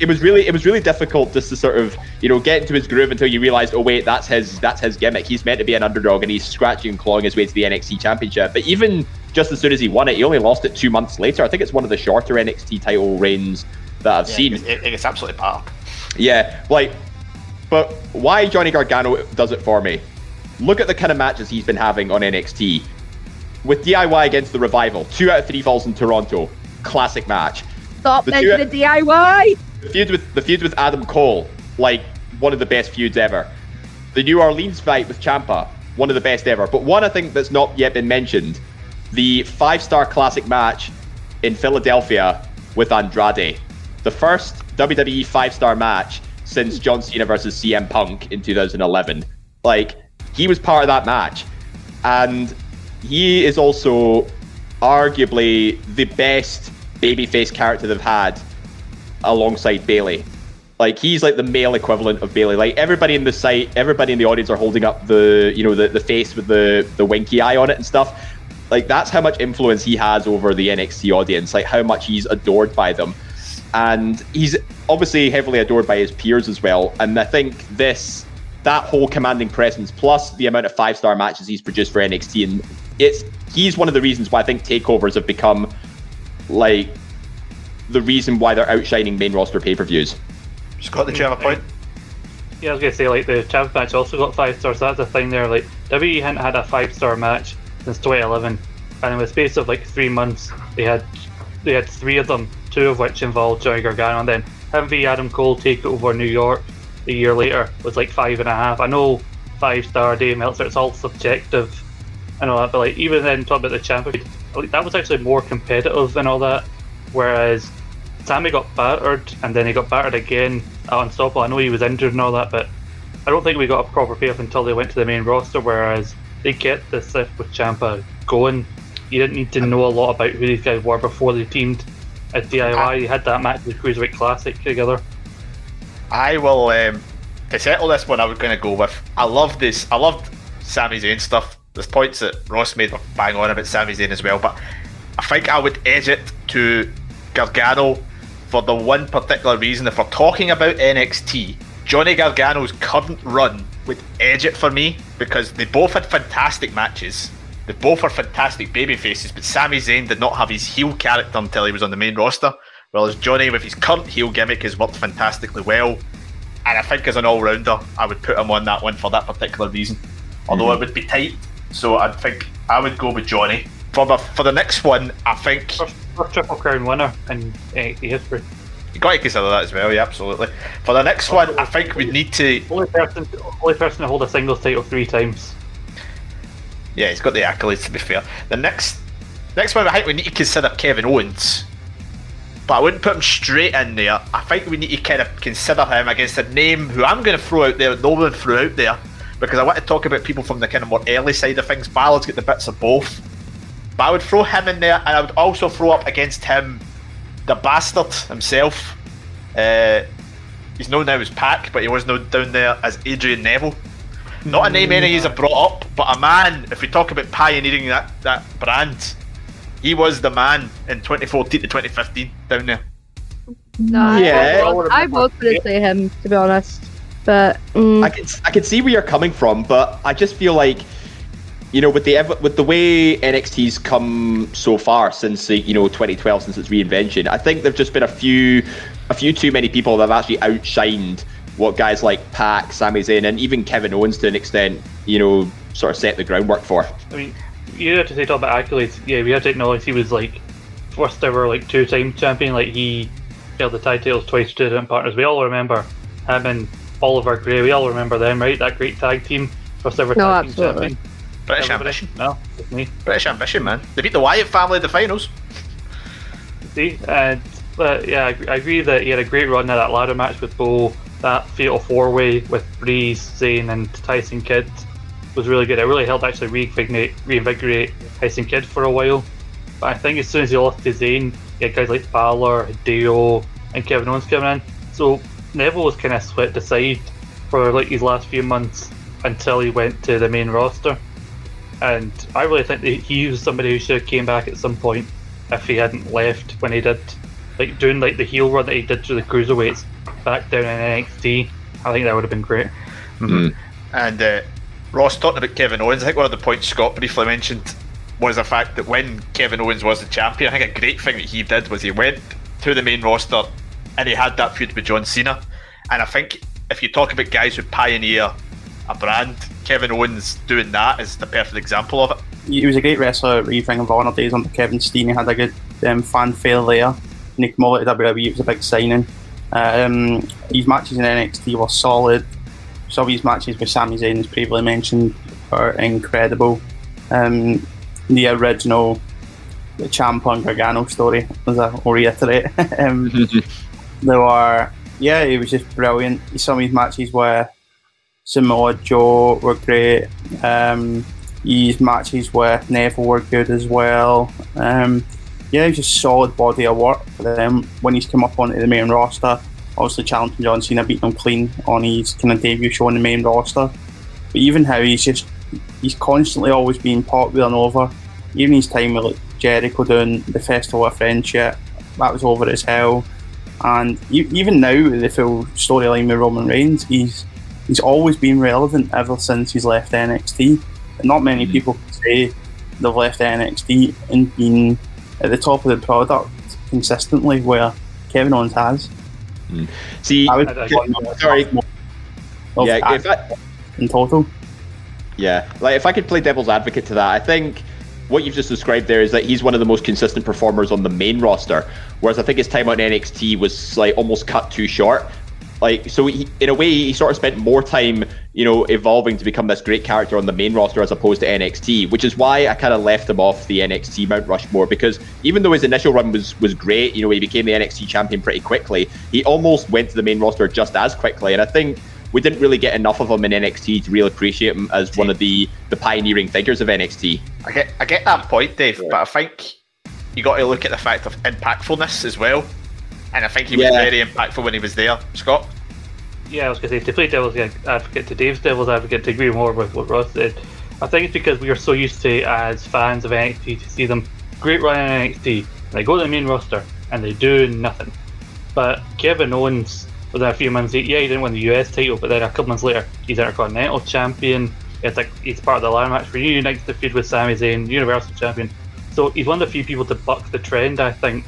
It was really, it was really difficult just to sort of, you know, get into his groove until you realised, oh wait, that's his, that's his gimmick. He's meant to be an underdog, and he's scratching and clawing his way to the NXT Championship. But even just as soon as he won it, he only lost it two months later. I think it's one of the shorter NXT title reigns that I've seen. It, it, it's absolutely bad. Yeah, like, but why Johnny Gargano does it for me? Look at the kind of matches he's been having on NXT. With DIY against the Revival, two out of three falls in Toronto, classic match. Stop The mentioning DIY. The feud with the feud with Adam Cole, like one of the best feuds ever. The New Orleans fight with Ciampa, one of the best ever. But one I think that's not yet been mentioned, the five-star classic match in Philadelphia with Andrade, the first WWE five-star match since John Cena versus CM Punk in 2011. Like he was part of that match, and he is also arguably the best babyface character they've had alongside Bayley. Like he's like the male equivalent of Bayley. Like everybody in the site, everybody in the audience are holding up the you know the, the face with the the winky eye on it and stuff. Like that's how much influence he has over the NXT audience. Like how much he's adored by them, and he's obviously heavily adored by his peers as well. And I think this that whole commanding presence plus the amount of five star matches he's produced for NXT and it's he's one of the reasons why I think takeovers have become like the reason why they're outshining main roster pay per views. Scott, did you have a point? Yeah, I was gonna say like the champ match also got five stars. That's the thing there. Like WWE hadn't had a five star match since 2011, and in the space of like three months, they had they had three of them, two of which involved Johnny Gargano, and then having the Adam Cole take over New York a year later was like five and a half. I know five star Dave Meltzer, it's all subjective and all that, but like even then talking about the champion, like, that was actually more competitive and all that. Whereas Sami got battered and then he got battered again at Unstoppable. I know he was injured and all that, but I don't think we got a proper payoff until they went to the main roster. Whereas they kept the stuff with Ciampa going. You didn't need to know a lot about who these guys were before they teamed at DIY. You had that match with Cruiserweight Classic together. I will um, to settle this one. I was going to go with. I love this. I loved Sami Zayn stuff. There's points that Ross made were bang on about Sami Zayn as well, but I think I would edge it to Gargano for the one particular reason. If we're talking about NXT, Johnny Gargano's current run would edge it for me because they both had fantastic matches. They both are fantastic baby faces, but Sami Zayn did not have his heel character until he was on the main roster. Whereas Johnny, with his current heel gimmick, has worked fantastically well. And I think as an all rounder, I would put him on that one for that particular reason. Although mm-hmm. it would be tight, so I think I would go with Johnny. For the for the next one, I think First, first Triple Crown winner in NXT history. you got to consider that as well. Yeah, absolutely. For the next one, I think we need to. Only person, only person to hold a singles title three times. Yeah, he's got the accolades. To be fair, the next next one, I think we need to consider Kevin Owens. But I wouldn't put him straight in there. I think we need to kind of consider him against a name who I'm going to throw out there, no one threw out there, because I want to talk about people from the kind of more early side of things. Ballard's got the bits of both. But I would throw him in there, and I would also throw up against him the bastard himself. Uh, he's known now as Pac, but he was known down there as Adrian Neville. Not a name any of you have brought up, but a man, if we talk about pioneering that, that brand, he was the man in 2014 to 2015 down there. No, Yeah. I was, I was going to say him to be honest, but mm, I can I can see where you're coming from, but I just feel like you know, with the with the way NXT's come so far since you know 2012 since its reinvention, I think there've just been a few a few too many people that have actually outshined what guys like Pac, Sami Zayn, and even Kevin Owens to an extent, you know, sort of set the groundwork for. I mean, you have to say talk about accolades. Yeah, we have to acknowledge he was like first ever like two time champion. Like he held the tag titles twice to different partners. We all remember him and Oliver Grey. We all remember them, right? That great tag team, first ever No, tag absolutely. team champion. British Everybody? ambition. No, just me. British ambition, man. They beat the Wyatt family in the finals. See, and but yeah, I agree- that he had a great run at that ladder match with Bo. That fatal four way with Breeze, Zayn, and Tyson Kidd was really good. It really helped actually reinvigorate, reinvigorate Tyson Kidd for a while. But I think as soon as he lost to Zayn, you had guys like Balor, Hideo, and Kevin Owens coming in. So Neville was kind of swept aside for like these last few months until he went to the main roster. And I really think that he was somebody who should have came back at some point if he hadn't left when he did, like doing like the heel run that he did through the cruiserweights back down in NXT. I think that would have been great. And uh, Ross talking about Kevin Owens. I think one of the points Scott briefly mentioned was the fact that when Kevin Owens was the champion, I think a great thing that he did was he went to the main roster and he had that feud with John Cena. And I think if you talk about guys who pioneer a brand, Kevin Owens doing that is the perfect example of it. he was a great wrestler at Ring of Honor days under Kevin Steen. He had a good um, fanfare there. He came to WWE, it was a big signing. Um, his matches in NXT were solid. Some of his matches with Sami Zayn, as previously mentioned, are incredible. Um, the original the Ciampa and Gargano story, as I will reiterate. *laughs* um, *laughs* there were, yeah, it was just brilliant. Some of his matches were Samoa Joe were great. Um, his matches with Neville were good as well. Um, yeah, he's just solid body of work for them when he's come up onto the main roster. Obviously, challenging John Cena, beating him clean on his kind of debut show on the main roster. But even how he's just he's constantly always being popular and over. Even his time with like, Jericho doing the Festival of Friendship, that was over as hell. And even now, with the full storyline with Roman Reigns, he's he's always been relevant ever since he's left NXT. And not many mm. people can say they've left NXT and been at the top of the product consistently, where Kevin Owens has. Hmm. See, I would I- I- sorry. yeah, if I, in total. Yeah, like if I could play devil's advocate to that, I think what you've just described there is that he's one of the most consistent performers on the main roster, whereas I think his time on NXT was like almost cut too short. Like, so he, in a way, he sort of spent more time, you know, evolving to become this great character on the main roster as opposed to NXT, which is why I kind of left him off the NXT Mount Rushmore because even though his initial run was was great, you know, he became the NXT champion pretty quickly. He almost went to the main roster just as quickly, and I think we didn't really get enough of him in NXT to really appreciate him as one of the the pioneering figures of NXT. I get I get that point, Dave, but I think you got to look at the fact of impactfulness as well. And I think he was Yeah. very impactful when he was there, Scott. Yeah, I was going to say, to play devil's advocate to Dave's devil's advocate, to agree more with what Ross said, I think it's because we are so used to, as fans of NXT, to see them great run in NXT. They go to the main roster and they do nothing. But Kevin Owens, within a few months, yeah, he didn't win the US title, but then a couple months later, he's Intercontinental Champion. It's like he's part of the ladder match for United the feud with Sami Zayn, Universal Champion. So he's one of the few people to buck the trend, I think,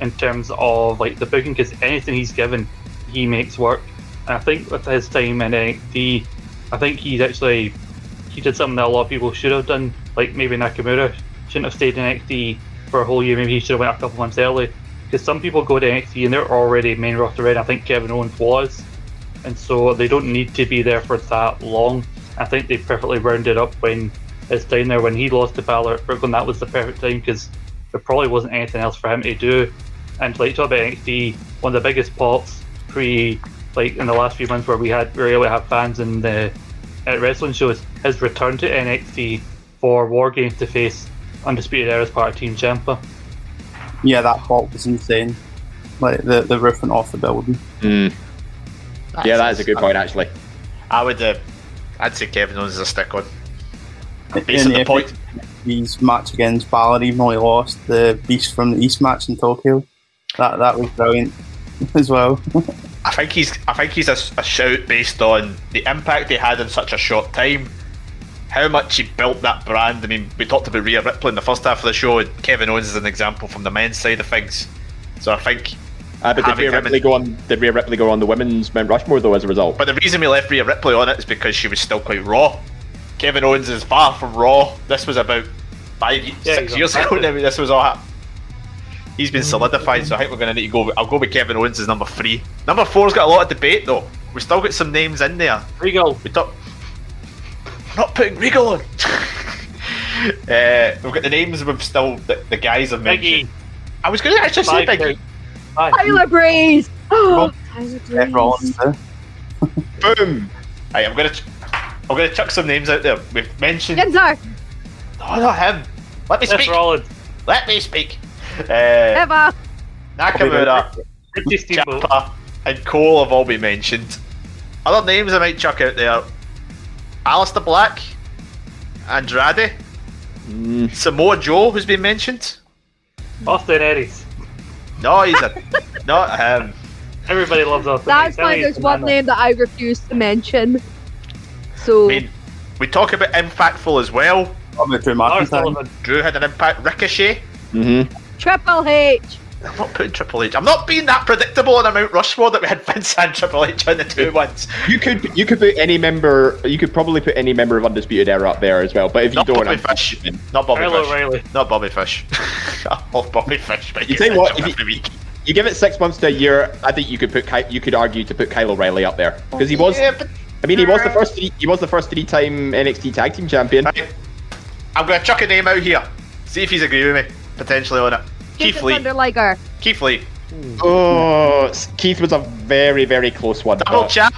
in terms of like the booking, because anything he's given, he makes work. And I think with his time in NXT, I think he's actually he did something that a lot of people should have done. Like maybe Nakamura shouldn't have stayed in NXT for a whole year. Maybe he should have went a couple months early. Because some people go to NXT and they're already main roster ready. I think Kevin Owens was, and so they don't need to be there for that long. I think they perfectly rounded up when it's time there when he lost to Balor at Brooklyn. That was the perfect time because there probably wasn't anything else for him to do. And like talk about NXT, one of the biggest pops pre like in the last few months where we had we were able to have fans in the at wrestling shows, his return to NXT for War Games to face Undisputed Era as part of Team Ciampa. Yeah, that fault was insane. Like the the roof went off the building. yeah, that is a good point actually. I would, uh, I'd say Kevin Owens is a stick on. In Based on the point, His match against Balor, even though he lost the Beast from the East match in Tokyo, that that was brilliant *laughs* as well. I think he's, I think he's a, a shout based on the impact he had in such a short time, how much he built that brand. I mean, we talked about Rhea Ripley in the first half of the show, and Kevin Owens is an example from the men's side of things. So I think. Uh, but did having Rhea Ripley in- go on? Did Rhea Ripley go on the women's Mount Rushmore though? As a result, But the reason we left Rhea Ripley on it is because she was still quite raw. Kevin Owens is far from raw. This was about five, Yeah, six years ago. fire. This was all. hap- He's been solidified, so I think we're going to need to go. with- I'll go with Kevin Owens as number three. Number four's got a lot of debate though. We still got some names in there. Regal. We talk. We're not putting Regal on. *laughs* uh, we've got the names of we've still the, the guys I've mentioned. Biggie. I was going to actually say Five Biggie. Five. Tyler Breeze. *gasps* Oh, Tyler Breeze. Rollins. *laughs* boom. Right, I'm gonna, ch- I'm gonna chuck some names out there. We've mentioned. Ginzer. No, not him. Let me Seth speak. Rollins. Let me speak. Uh, Eva. Nakamura, Ricky Steamboat. And Cole have all been mentioned. Other names I might chuck out there: Aleister Black, Andrade, Mm, Samoa Joe, who's been mentioned. Austin Aries. No, he's a not him. Everybody loves Austin That's Aries. why there's one banana. name that I refuse to mention. So I mean, we talk about impactful as well. I'm with Drew Lars Drew had an impact. Ricochet. mhm. Triple H. I'm not putting Triple H. I'm not being that predictable on a Mount Rushmore that we had *laughs* Vince and Triple H on the two ones. You could you could put any member. You could probably put any member of Undisputed Era up there as well. But if you Not don't, Bobby I'm Fish. Not Bobby Kyle Fish. O'Reilly. Not Bobby Fish. *laughs* I love Bobby Fish, but You you tell what, if you- week. You give it six months to a year. I think you could put Ky- you could argue to put Kyle O'Reilly up there because he was. Yeah, but I mean, he was the first. Three, he was the first three-time NXT Tag Team Champion. Right. I'm going to chuck a name out here. See if he's agree with me. Potentially on it. Keith Keith Lee. Thunder Liger. Keith Lee. Oh, Keith was a very very close one. Double oh. but champ.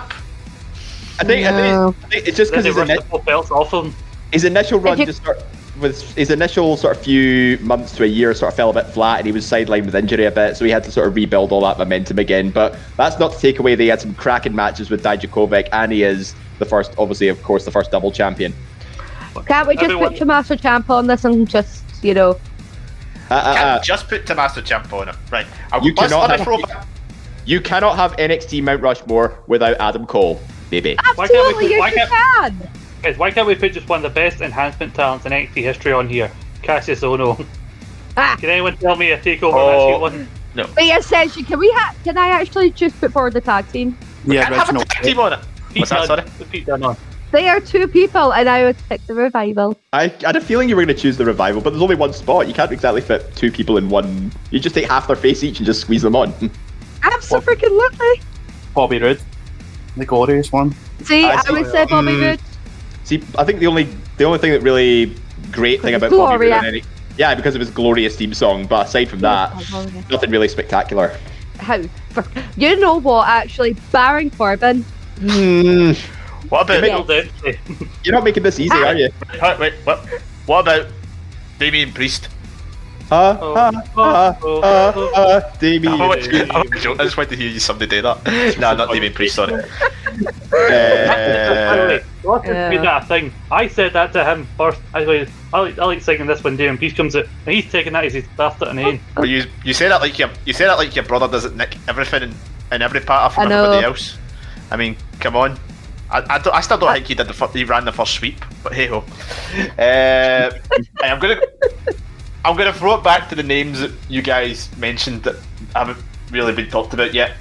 I think, I, think, I think it's just because his, rushed ini- the full belts off him. his initial run you- just sort was his initial sort of few months to a year sort of fell a bit flat, and he was sidelined with injury a bit, so he had to sort of rebuild all that momentum again. But that's not to take away that he had some cracking matches with Dijakovic, and he is the first, obviously, of course, the first double champion. Can't we just Everyone- put Tommaso Ciampa on this and just, you know, Uh, uh, uh, just put Tommaso Ciampa on it. Right. I'll, You cannot have- throw back. you cannot have NXT Mount Rushmore without Adam Cole, baby. Why can't we put- why you can't- can. Guys, why can't we put just one of the best enhancement talents in NXT history on here? Cassius Ohno. Ah, *laughs* Can anyone tell me a takeover Oh. match he won? but essentially, can we ha- can I actually just put forward the tag team? The Can't have a original. tag team on it. What's that, sorry? Pete Dunne on. They are two people, and I would pick the revival. I, I had a feeling you were going to choose the revival, but there's only one spot. You can't exactly fit two people in one. You just take half their face each and just squeeze them on. *laughs* Absolutely. Bobby Roode. The glorious one. See, I I, see. would say Bobby Mm. Roode. See, I think the only the only thing that really great thing about Bobby Roode any, yeah, because of his glorious theme song. But aside from that, nothing really spectacular. How? You know what? Actually, Baron Corbin. Hmm, What about. Yeah. Bill you're not making this easy, are you? Wait, wait, what? What about Damien Priest? Huh? Oh, Huh? Huh? oh, Huh? oh. Huh? Damien. I'm only joking. I'm only joking. I just wanted to hear you somebody do that. *laughs* nah, not Damien Priest, sorry. By the Uh, way, Yeah. made that a thing. I said that to him first. I was, I like, I like singing this when Damien Priest comes out, and he's taking that as his bastard and name. But you you say that like your you say that like your brother doesn't nick everything in, in every part of from I know. everybody else. I mean, come on. I, I, I still don't think he did the fir- he ran the first sweep, but hey ho. *laughs* Uh, I'm gonna I'm gonna throw it back to the names that you guys mentioned that haven't really been talked about yet.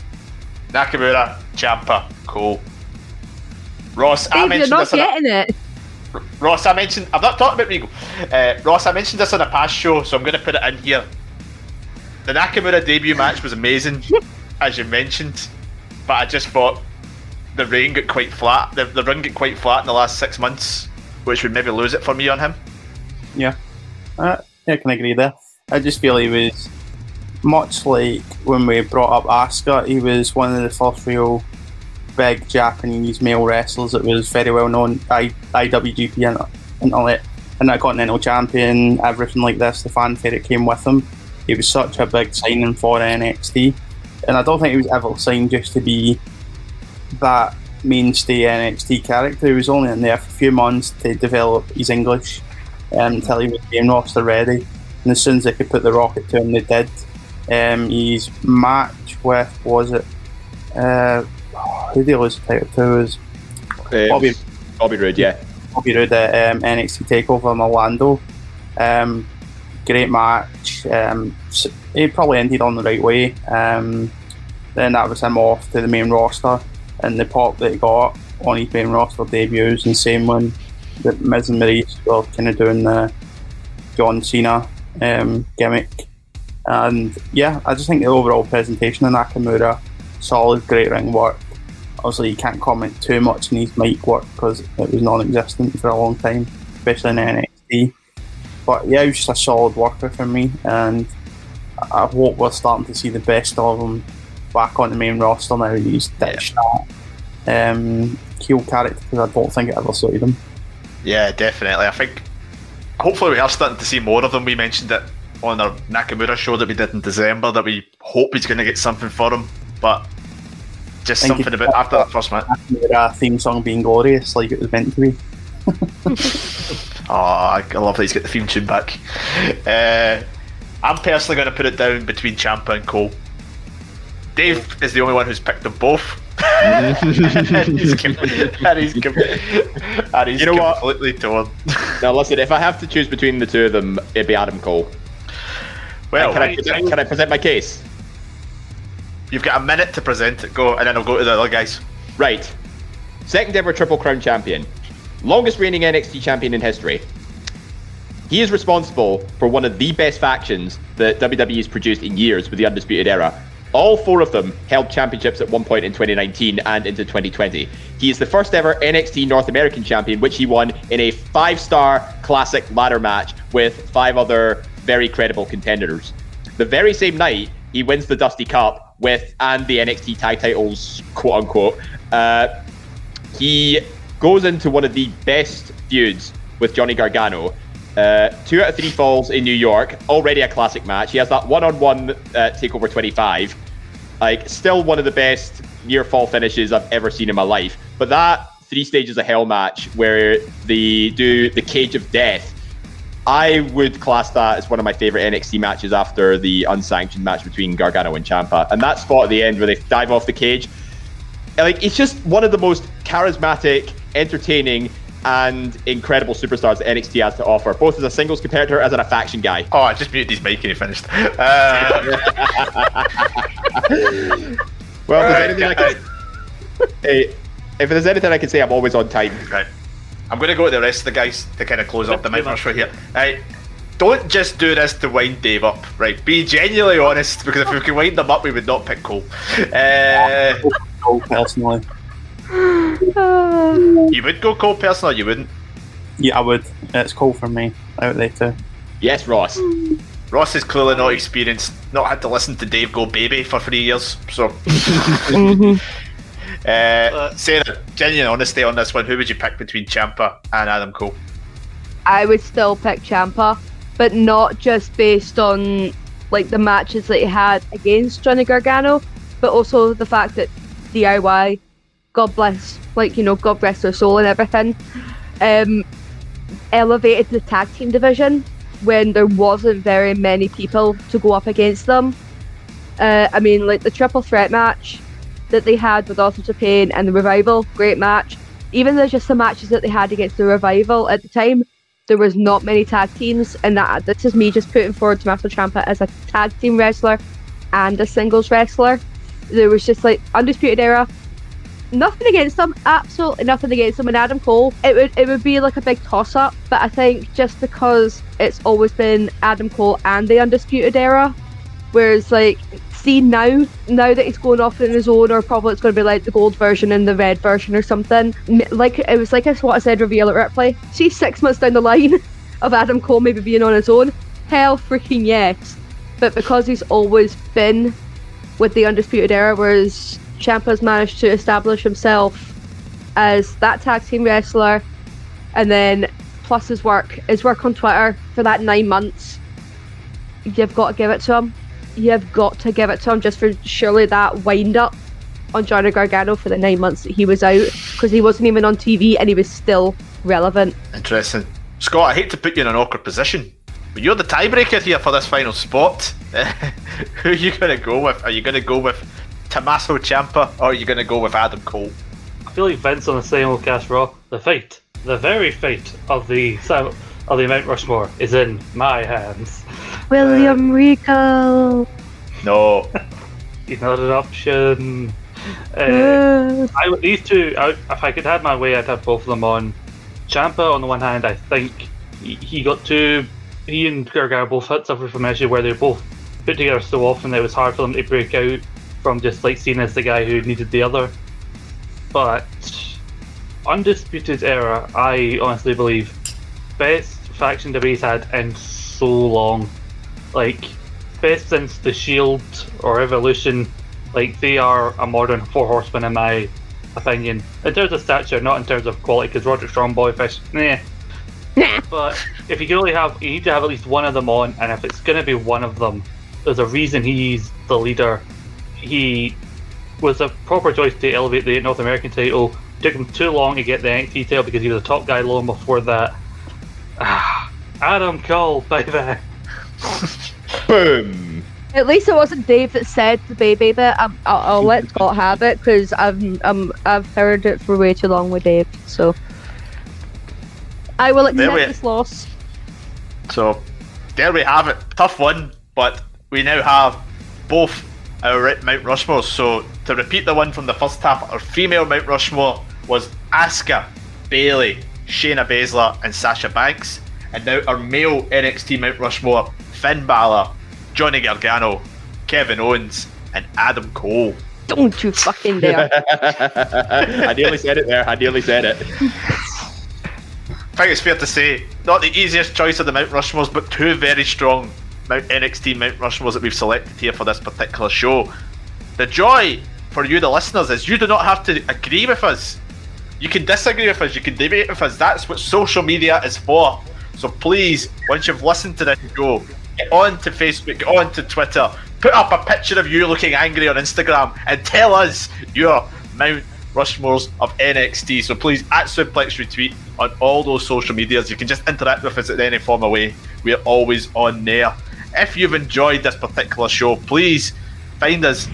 Nakamura, Ciampa, Cole, Ross. I Dave, you're mentioned not this. On a, it. Ross, I mentioned. I'm not talking about Regal. Uh, Ross, I mentioned this on a past show, so I'm going to put it in here. The Nakamura debut match was amazing, *laughs* as you mentioned, but I just thought the reign got quite flat. The, the run got quite flat in the last six months, which would maybe lose it for me on him. Yeah. Uh, I can agree there. I just feel he was much like when we brought up Asuka, he was one of the first real big Japanese male wrestlers that was very well known. I, IWGP Inter- Internet, Intercontinental Champion, everything like this, the fanfare that came with him. He was such a big signing for NXT. And I don't think he was ever signed just to be that mainstay NXT character. He was only in there for a few months to develop his English um, until he was game roster ready. And as soon as they could put the rocket to him, they did. Um, his match with was it? Uh, who did he lose the title to? Was uh, Bobby. Bobby Roode, yeah. Bobby Roode at um, NXT Takeover in Orlando. Um, great match. Um, it probably ended on the right way. Um, then that was him off to the main roster, and the pop that he got on his main roster debuts, and same when the Miz and Maryse were kind of doing the John Cena um, gimmick. And yeah, I just think the overall presentation of Nakamura, solid, great ring work. Obviously, you can't comment too much on his mic work because it was non-existent for a long time, especially in NXT. But yeah, he was just a solid worker for me, and I hope we're starting to see the best of him back on the main roster now. He's ditched that um, heel character because I don't think it ever suited him. Yeah, definitely. I think hopefully we are starting to see more of them. We mentioned it on our Nakamura show that we did in December that we hope he's going to get something for him, but just something about after that first match. Nakamura theme song being glorious like it was meant to be. *laughs* Oh, I I love that he's got the theme tune back. Uh, I'm personally going to put it down between Ciampa and Cole. Dave is the only one who's picked them both. and he's, com- and *laughs* he's, com- and he's You know what? completely torn. Now listen, if I have to choose between the two of them, it'd be Adam Cole. Well, can, I present, can I present my case? you've got a minute to present it. Go, and then I'll go to the other guys. Right. Second ever Triple Crown champion. Longest reigning NXT champion in history. He is responsible for one of the best factions that WWE has produced in years with the Undisputed Era. All four of them held championships at one point in 2019 and into 2020. He is the first ever NXT North American champion, which he won in a five star classic ladder match with five other very credible contenders. The very same night, he wins the Dusty Cup with and the NXT tag titles, quote unquote. Uh, he goes into one of the best feuds with Johnny Gargano. Uh, two out of three falls in New York, already a classic match. He has that one-on-one uh, takeover 25, like still one of the best near fall finishes I've ever seen in my life. But that three stages of hell match where they do the cage of death, I would class that as one of my favorite NXT matches after the unsanctioned match between Gargano and Ciampa. And that spot at the end where they dive off the cage, like it's just one of the most charismatic, entertaining, and incredible superstars that NXT has to offer, both as a singles competitor as and a faction guy. Oh, I just muted his mic and he finished. Uh, *laughs* Well, if Alright, there's anything I can, hey, if there's anything I can say, I'm always on time. right. I'm going to go to the rest of the guys to kind of close up the Thank you mic for here. Right. Don't just do this to wind Dave up, right? Be genuinely honest, because if we could wind them up, we would not pick Cole. Uh, Cole, personally. *sighs* You would go Cole personally, or you wouldn't. Yeah, I would. It's Cole for me out there too. Yes, Ross. *sighs* Ross is clearly not experienced, not had to listen to Dave go baby for three years. So, *laughs* uh, Sarah, genuine honesty on this one. Who would you pick between Ciampa and Adam Cole? I would still pick Ciampa, but not just based on like the matches that he had against Johnny Gargano, but also the fact that DIY, God bless, like you know, God rest their soul and everything, um, elevated the tag team division when there wasn't very many people to go up against them. Uh, I mean, like the triple threat match that they had with Authors of Pain and the Revival, great match. Even though just the matches that they had against the Revival at the time, there was not many tag teams, and that this is me just putting forward Tommaso Ciampa as a tag team wrestler and a singles wrestler. There was just like Undisputed Era. Nothing against them, absolutely nothing against them. And Adam Cole, it would it would be like a big toss up. But I think just because it's always been Adam Cole and the Undisputed Era, whereas like see now now that he's going off on his own, or probably it's going to be like the gold version and the red version or something. Like it was like what I said, reveal at Ripley. See six months down the line *laughs* of Adam Cole maybe being on his own, hell freaking yes. But because he's always been with the Undisputed Era, whereas Ciampa's managed to establish himself as that tag team wrestler, and then plus his work, his work on Twitter for that nine months, you've got to give it to him. You've got to give it to him just for surely that wind up on Johnny Gargano for the nine months that he was out because he wasn't even on TV and he was still relevant. Interesting. Scott, I hate to put you in an awkward position, but you're the tiebreaker here for this final spot. *laughs* Who are you going to go with? Are you going to go with Tommaso Ciampa or are you going to go with Adam Cole? I feel like Vince on the simulcast Raw. The fate, the very fate of the of the Mount Rushmore is in my hands. William Rico. No. *laughs* He's not an option. Uh, Uh, I, these two, I, if I could have my way, I'd have both of them on. Ciampa, on the one hand, I think he, he got too. He and Gergar both had suffered from an issue where they were both put together so often that it was hard for them to break out from just like seen as the guy who needed the other. But Undisputed Era, I honestly believe, best faction debates had in so long. Like, best since the Shield or Evolution. Like, they are a modern Four Horsemen in my opinion. In terms of stature, not in terms of quality, because Roger Strong, Bobby Fish, nah. Nah. But if you can only have, you need to have at least one of them on, and if it's going to be one of them, there's a reason he's the leader. He was a proper choice to elevate the North American title. Took him too long to get the NXT title because he was a top guy long before that. Ah, Adam Cole, *laughs* baby. Boom. At least it wasn't Dave that said the baby bit. I'm, I'll, I'll let Scott have it because I've um, I've heard it for way too long with Dave. So I will accept we- this loss. So there we have it. Tough one, but we now have both our Mount Rushmore. So to repeat the one from the first half, our female Mount Rushmore was Asuka, Bayley, Shayna Baszler, and Sasha Banks. And now our male NXT Mount Rushmore, Finn Balor, Johnny Gargano, Kevin Owens, and Adam Cole. Don't you fucking dare! *laughs* I nearly said it there. I nearly said it. I think it's fair to say, not the easiest choice of the Mount Rushmores, but two very strong Mount NXT Mount Rushmores that we've selected here for this particular show. The joy for you, the listeners, is you do not have to agree with us. You can disagree with us, you can debate with us. That's what social media is for. So please, once you've listened to this show, get on to Facebook, get on to Twitter, put up a picture of you looking angry on Instagram, and tell us your Mount Rushmores of NXT. So please, at Suplex Retweet on all those social medias. You can just interact with us in any form of way. We're always on there. If you've enjoyed this particular show, please find us.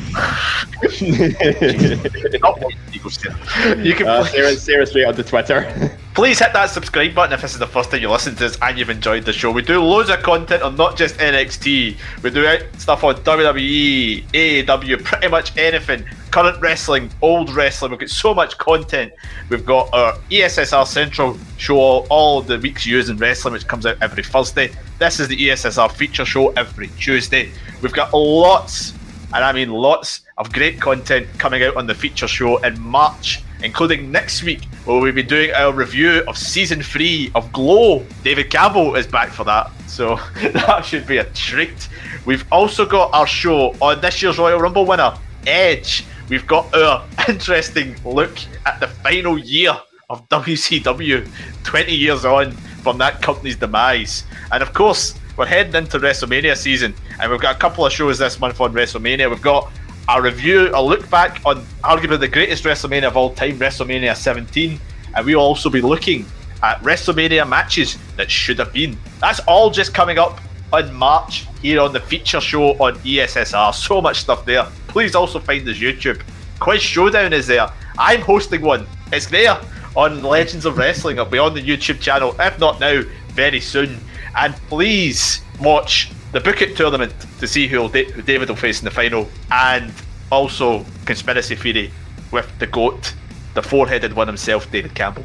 You. You can Uh, Sarah, Sarah straight onto Twitter. *laughs* Please hit that subscribe button if this is the first time you listen to us and you've enjoyed the show. We do loads of content on not just NXT. We do stuff on WWE, AEW, pretty much anything. Current wrestling, old wrestling. We've got so much content. We've got our ESSR Central show, all, the week's news in wrestling, which comes out every Thursday. This is the ESSR feature show every Tuesday. We've got lots, and I mean lots, of great content coming out on the feature show in March including next week where we'll be doing our review of season three of Glow. David Campbell is back for that, so *laughs* that should be a treat. We've also got our show on this year's Royal Rumble winner, Edge. We've got our *laughs* interesting look at the final year of WCW, 20 years on from that company's demise. And of course, we're heading into WrestleMania season, and we've got a couple of shows this month on WrestleMania. We've got a review, a look back on arguably the greatest WrestleMania of all time, WrestleMania 17, and we'll also be looking at WrestleMania matches that should have been. That's all just coming up in March here on the feature show on ESSR. So much stuff there. Please also find us YouTube. Quiz Showdown is there. I'm hosting one. It's there on Legends of Wrestling. It'll be on the YouTube channel, if not now, very soon. And please watch the Book It tournament to see who, who David will face in the final, and also Conspiracy Theory with the GOAT, the four headed one himself, David Campbell.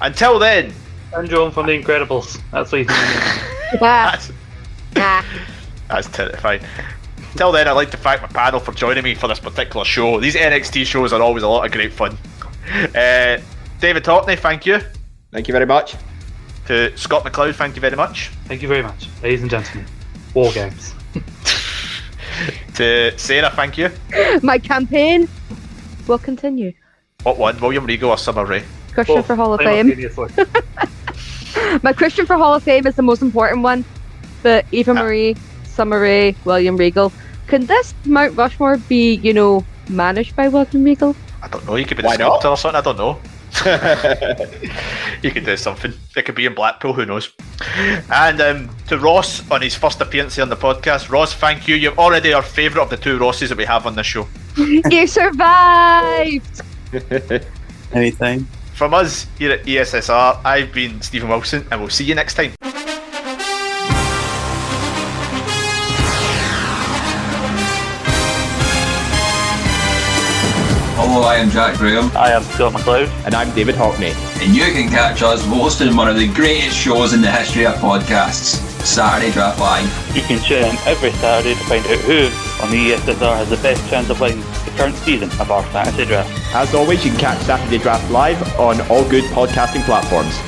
Until then, And John from The Incredibles. That's what he's *laughs* that's, that's terrifying. Until then, I'd like to thank my panel for joining me for this particular show. These NXT shows are always a lot of great fun. Uh, David Totney, thank you. Thank you very much. To Scott McLeod, thank you very much. Thank you very much, ladies and gentlemen. War games. To Sarah, thank you. My campaign will continue. What one? William Regal or Summer Rae? Christian Both for Hall of Fame. *laughs* My Christian for Hall of Fame is the most important one, but Eva Ah. Marie, Summer Rae, William Regal. Can this Mount Rushmore be, you know, managed by William Regal? I don't know. You could be the Why not? sculptor or something. I don't know. *laughs* you could do something. It could be in Blackpool. Who knows? And um, to Ross on his first appearance here on the podcast. Ross, thank you. You're already our favourite of the two Rosses that we have on the show. *laughs* you survived! Anything? from us here at ESSR, I've been Stephen Wilson, and we'll see you next time. Hello, I am Jack Graham, I am Scott McLeod. And I'm David Hockney. and you can catch us hosting one of the greatest shows in the history of podcasts, Saturday Draft Live. You can tune in every Saturday to find out who on the ESSR has the best chance of winning the current season of our fantasy draft. As always, you can catch Saturday Draft Live on all good podcasting platforms.